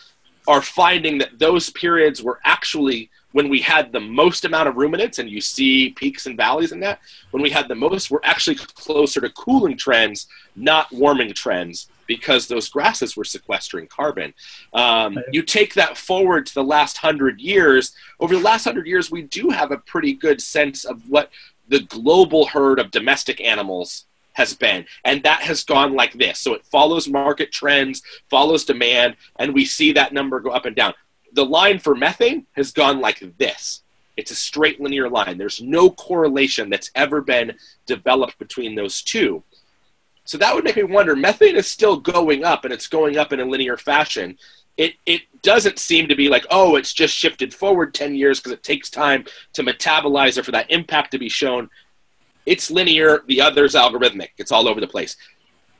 are finding that those periods were actually when we had the most amount of ruminants, and you see peaks and valleys in that. When we had the most, we're actually closer to cooling trends, not warming trends, because those grasses were sequestering carbon. Um, you take that forward to the last hundred years. Over the last hundred years, we do have a pretty good sense of what the global herd of domestic animals has been. And that has gone like this. So it follows market trends, follows demand, and we see that number go up and down. The line for methane has gone like this. It's a straight linear line. There's no correlation that's ever been developed between those two. So that would make me wonder methane is still going up and it's going up in a linear fashion. It it doesn't seem to be like oh it's just shifted forward 10 years because it takes time to metabolize or for that impact to be shown. It's linear the other's algorithmic it's all over the place.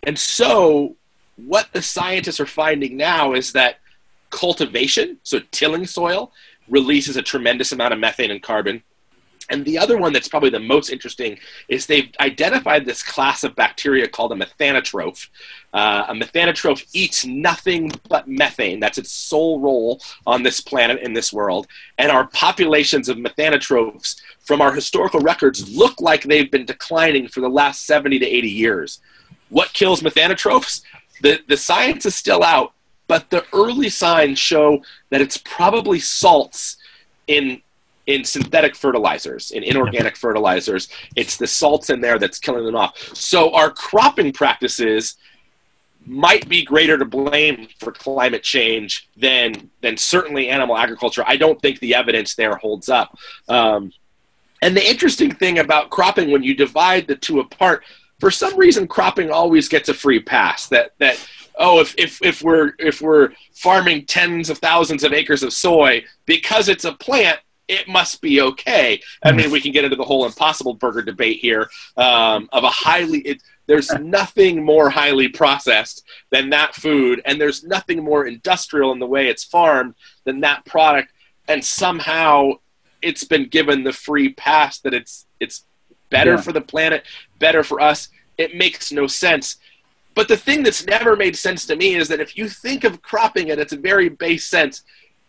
And so what the scientists are finding now is that cultivation so tilling soil releases a tremendous amount of methane and carbon and the other one that's probably the most interesting is they've identified this class of bacteria called a methanotroph. Uh, a methanotroph eats nothing but methane. That's its sole role on this planet in this world. And our populations of methanotrophs from our historical records look like they've been declining for the last 70 to 80 years. What kills methanotrophs? The, the science is still out, but the early signs show that it's probably salts in in synthetic fertilizers, in inorganic fertilizers. It's the salts in there that's killing them off. So our cropping practices might be greater to blame for climate change than than certainly animal agriculture. I don't think the evidence there holds up. Um, and the interesting thing about cropping, when you divide the two apart, for some reason, cropping always gets a free pass. That that oh, if, if, if we're if we're farming tens of thousands of acres of soy because it's a plant, it must be okay. I mean, we can get into the whole impossible burger debate here um, of a highly. It, there's nothing more highly processed than that food, and there's nothing more industrial in the way it's farmed than that product. And somehow, it's been given the free pass that it's it's better yeah. for the planet, better for us. It makes no sense. But the thing that's never made sense to me is that if you think of cropping at its a very base sense,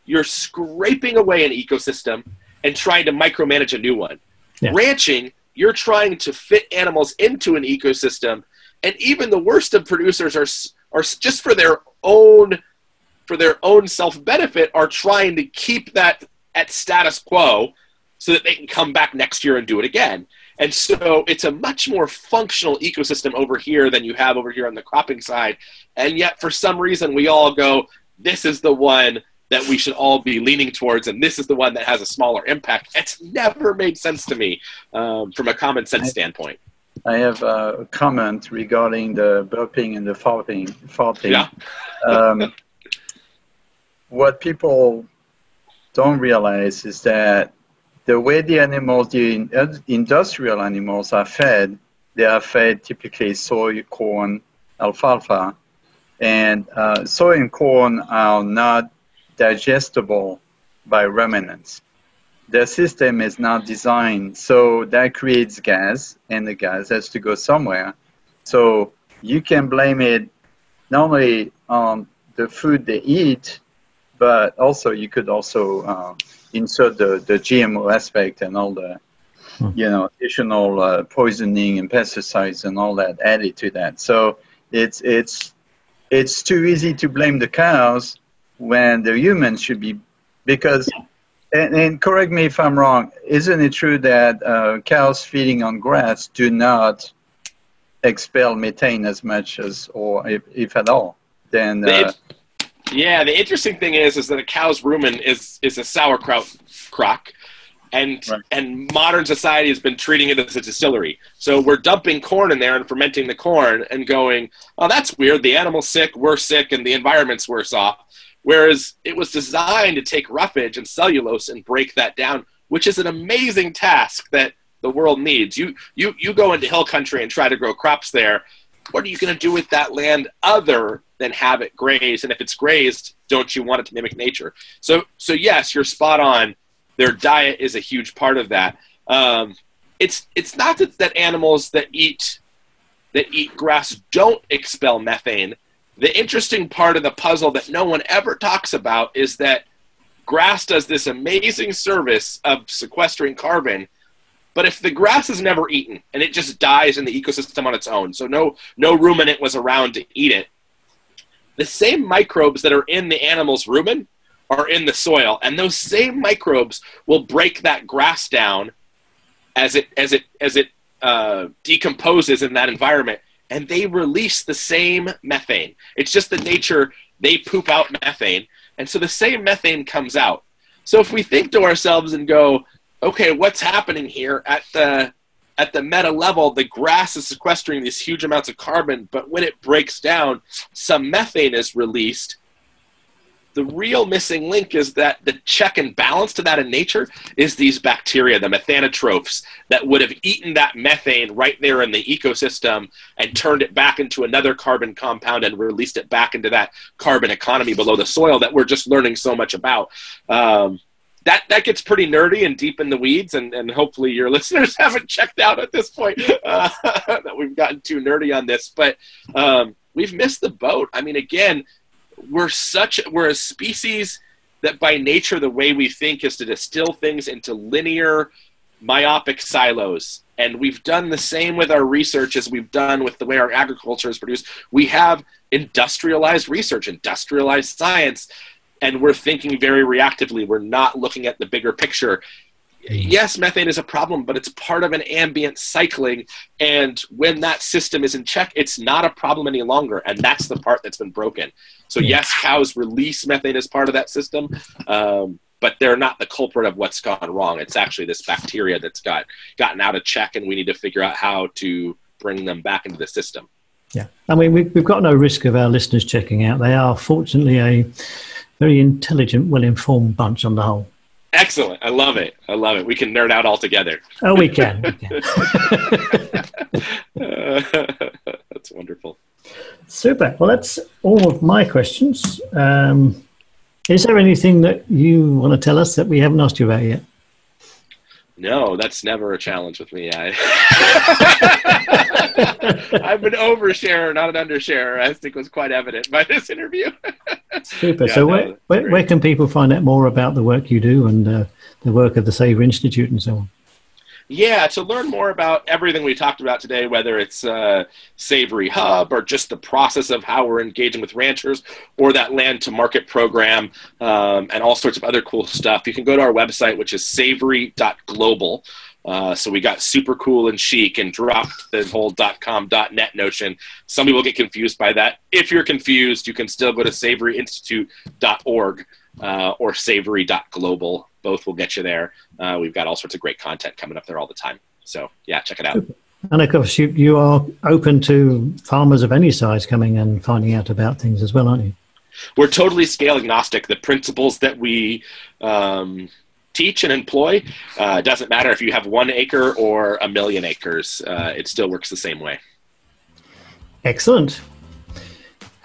you're scraping away an ecosystem and trying to micromanage a new one. Yeah. Ranching, you're trying to fit animals into an ecosystem, and even the worst of producers are are just for their own for their own self benefit are trying to keep that at status quo so that they can come back next year and do it again. And so it's a much more functional ecosystem over here than you have over here on the cropping side. And yet, for some reason, we all go, this is the one that we should all be leaning towards, and this is the one that has a smaller impact. It's never made sense to me um, from a common sense standpoint. I have a comment regarding the burping and the farting. farting. Yeah. um, what people don't realize is that the way the animals, the industrial animals, are fed, they are fed typically soy, corn, alfalfa, and uh, soy and corn are not digestible by ruminants. The system is not designed so that creates gas, and the gas has to go somewhere. So you can blame it not only on the food they eat, but also you could also uh, insert the, the GMO aspect and all the hmm. you know additional uh, poisoning and pesticides and all that added to that. So it's it's it's too easy to blame the cows when the humans should be because and, and, correct me if I'm wrong. Isn't it true that uh, cows feeding on grass do not expel methane as much as, or if, if at all? Then, uh, yeah. The interesting thing is, is that a cow's rumen is is a sauerkraut crock, and right. and modern society has been treating it as a distillery. So we're dumping corn in there and fermenting the corn and going, oh, that's weird. The animal's sick, we're sick, and the environment's worse off Whereas it was designed to take roughage and cellulose and break that down, which is an amazing task that the world needs. You you you go into hill country and try to grow crops there. What are you going to do with that land other than have it grazed? And if it's grazed, don't you want it to mimic nature? So so yes, you're spot on. Their diet is a huge part of that. Um, it's it's not that, that animals that eat that eat grass don't expel methane the interesting part of the puzzle that no one ever talks about is that grass does this amazing service of sequestering carbon but if the grass is never eaten and it just dies in the ecosystem on its own so no no ruminant was around to eat it the same microbes that are in the animal's rumen are in the soil and those same microbes will break that grass down as it as it as it uh, decomposes in that environment and they release the same methane. It's just the nature they poop out methane, and so the same methane comes out. So if we think to ourselves and go, okay, what's happening here at the at the meta level, the grass is sequestering these huge amounts of carbon, but when it breaks down, some methane is released. The real missing link is that the check and balance to that in nature is these bacteria, the methanotrophs, that would have eaten that methane right there in the ecosystem and turned it back into another carbon compound and released it back into that carbon economy below the soil that we're just learning so much about. Um, that that gets pretty nerdy and deep in the weeds, and, and hopefully your listeners haven't checked out at this point uh, that we've gotten too nerdy on this. But um, we've missed the boat. I mean, again, we're such we're a species that by nature the way we think is to distill things into linear, myopic silos. And we've done the same with our research as we've done with the way our agriculture is produced. We have industrialized research, industrialized science and we're thinking very reactively. We're not looking at the bigger picture. Yes, methane is a problem, but it's part of an ambient cycling. And when that system is in check, it's not a problem any longer. And that's the part that's been broken. So, yes, cows release methane as part of that system, um, but they're not the culprit of what's gone wrong. It's actually this bacteria that's got gotten out of check, and we need to figure out how to bring them back into the system. Yeah. I mean, we've got no risk of our listeners checking out. They are fortunately a very intelligent, well informed bunch on the whole. Excellent. I love it. I love it. We can nerd out all together. Oh, we can. We can. that's wonderful. Super. Well, that's all of my questions. Um, is there anything that you want to tell us that we haven't asked you about yet? No, that's never a challenge with me. I, I've been oversharer, not an undersharer. I think was quite evident by this interview. Super. Yeah, so, no, where, where, where, can people find out more about the work you do and uh, the work of the Savory Institute and so on? Yeah, to learn more about everything we talked about today, whether it's uh, Savory Hub or just the process of how we're engaging with ranchers or that land to market program um, and all sorts of other cool stuff, you can go to our website, which is savory.global. Uh, so we got super cool and chic and dropped the whole .com .net notion. Some people get confused by that. If you're confused, you can still go to savoryinstitute.org uh, or savory.global both will get you there. Uh, we've got all sorts of great content coming up there all the time. So yeah, check it out. And of course, you, you are open to farmers of any size coming and finding out about things as well, aren't you? We're totally scale agnostic. The principles that we um, teach and employ uh, doesn't matter if you have one acre or a million acres. Uh, it still works the same way. Excellent.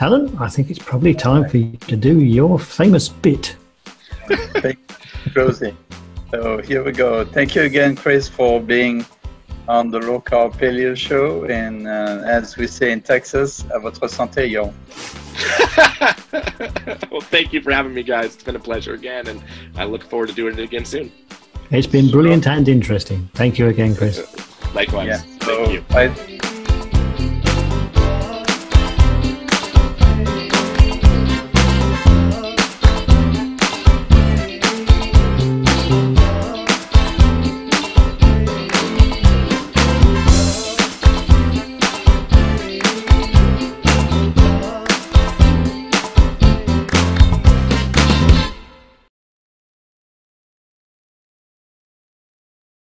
Alain, I think it's probably time for you to do your famous bit. Rosie. So here we go. Thank you again, Chris, for being on the Low Carb Paleo Show. And uh, as we say in Texas, à votre santé, yo. well, thank you for having me, guys. It's been a pleasure again, and I look forward to doing it again soon. It's been brilliant and interesting. Thank you again, Chris. Likewise. Yeah. So thank you. I,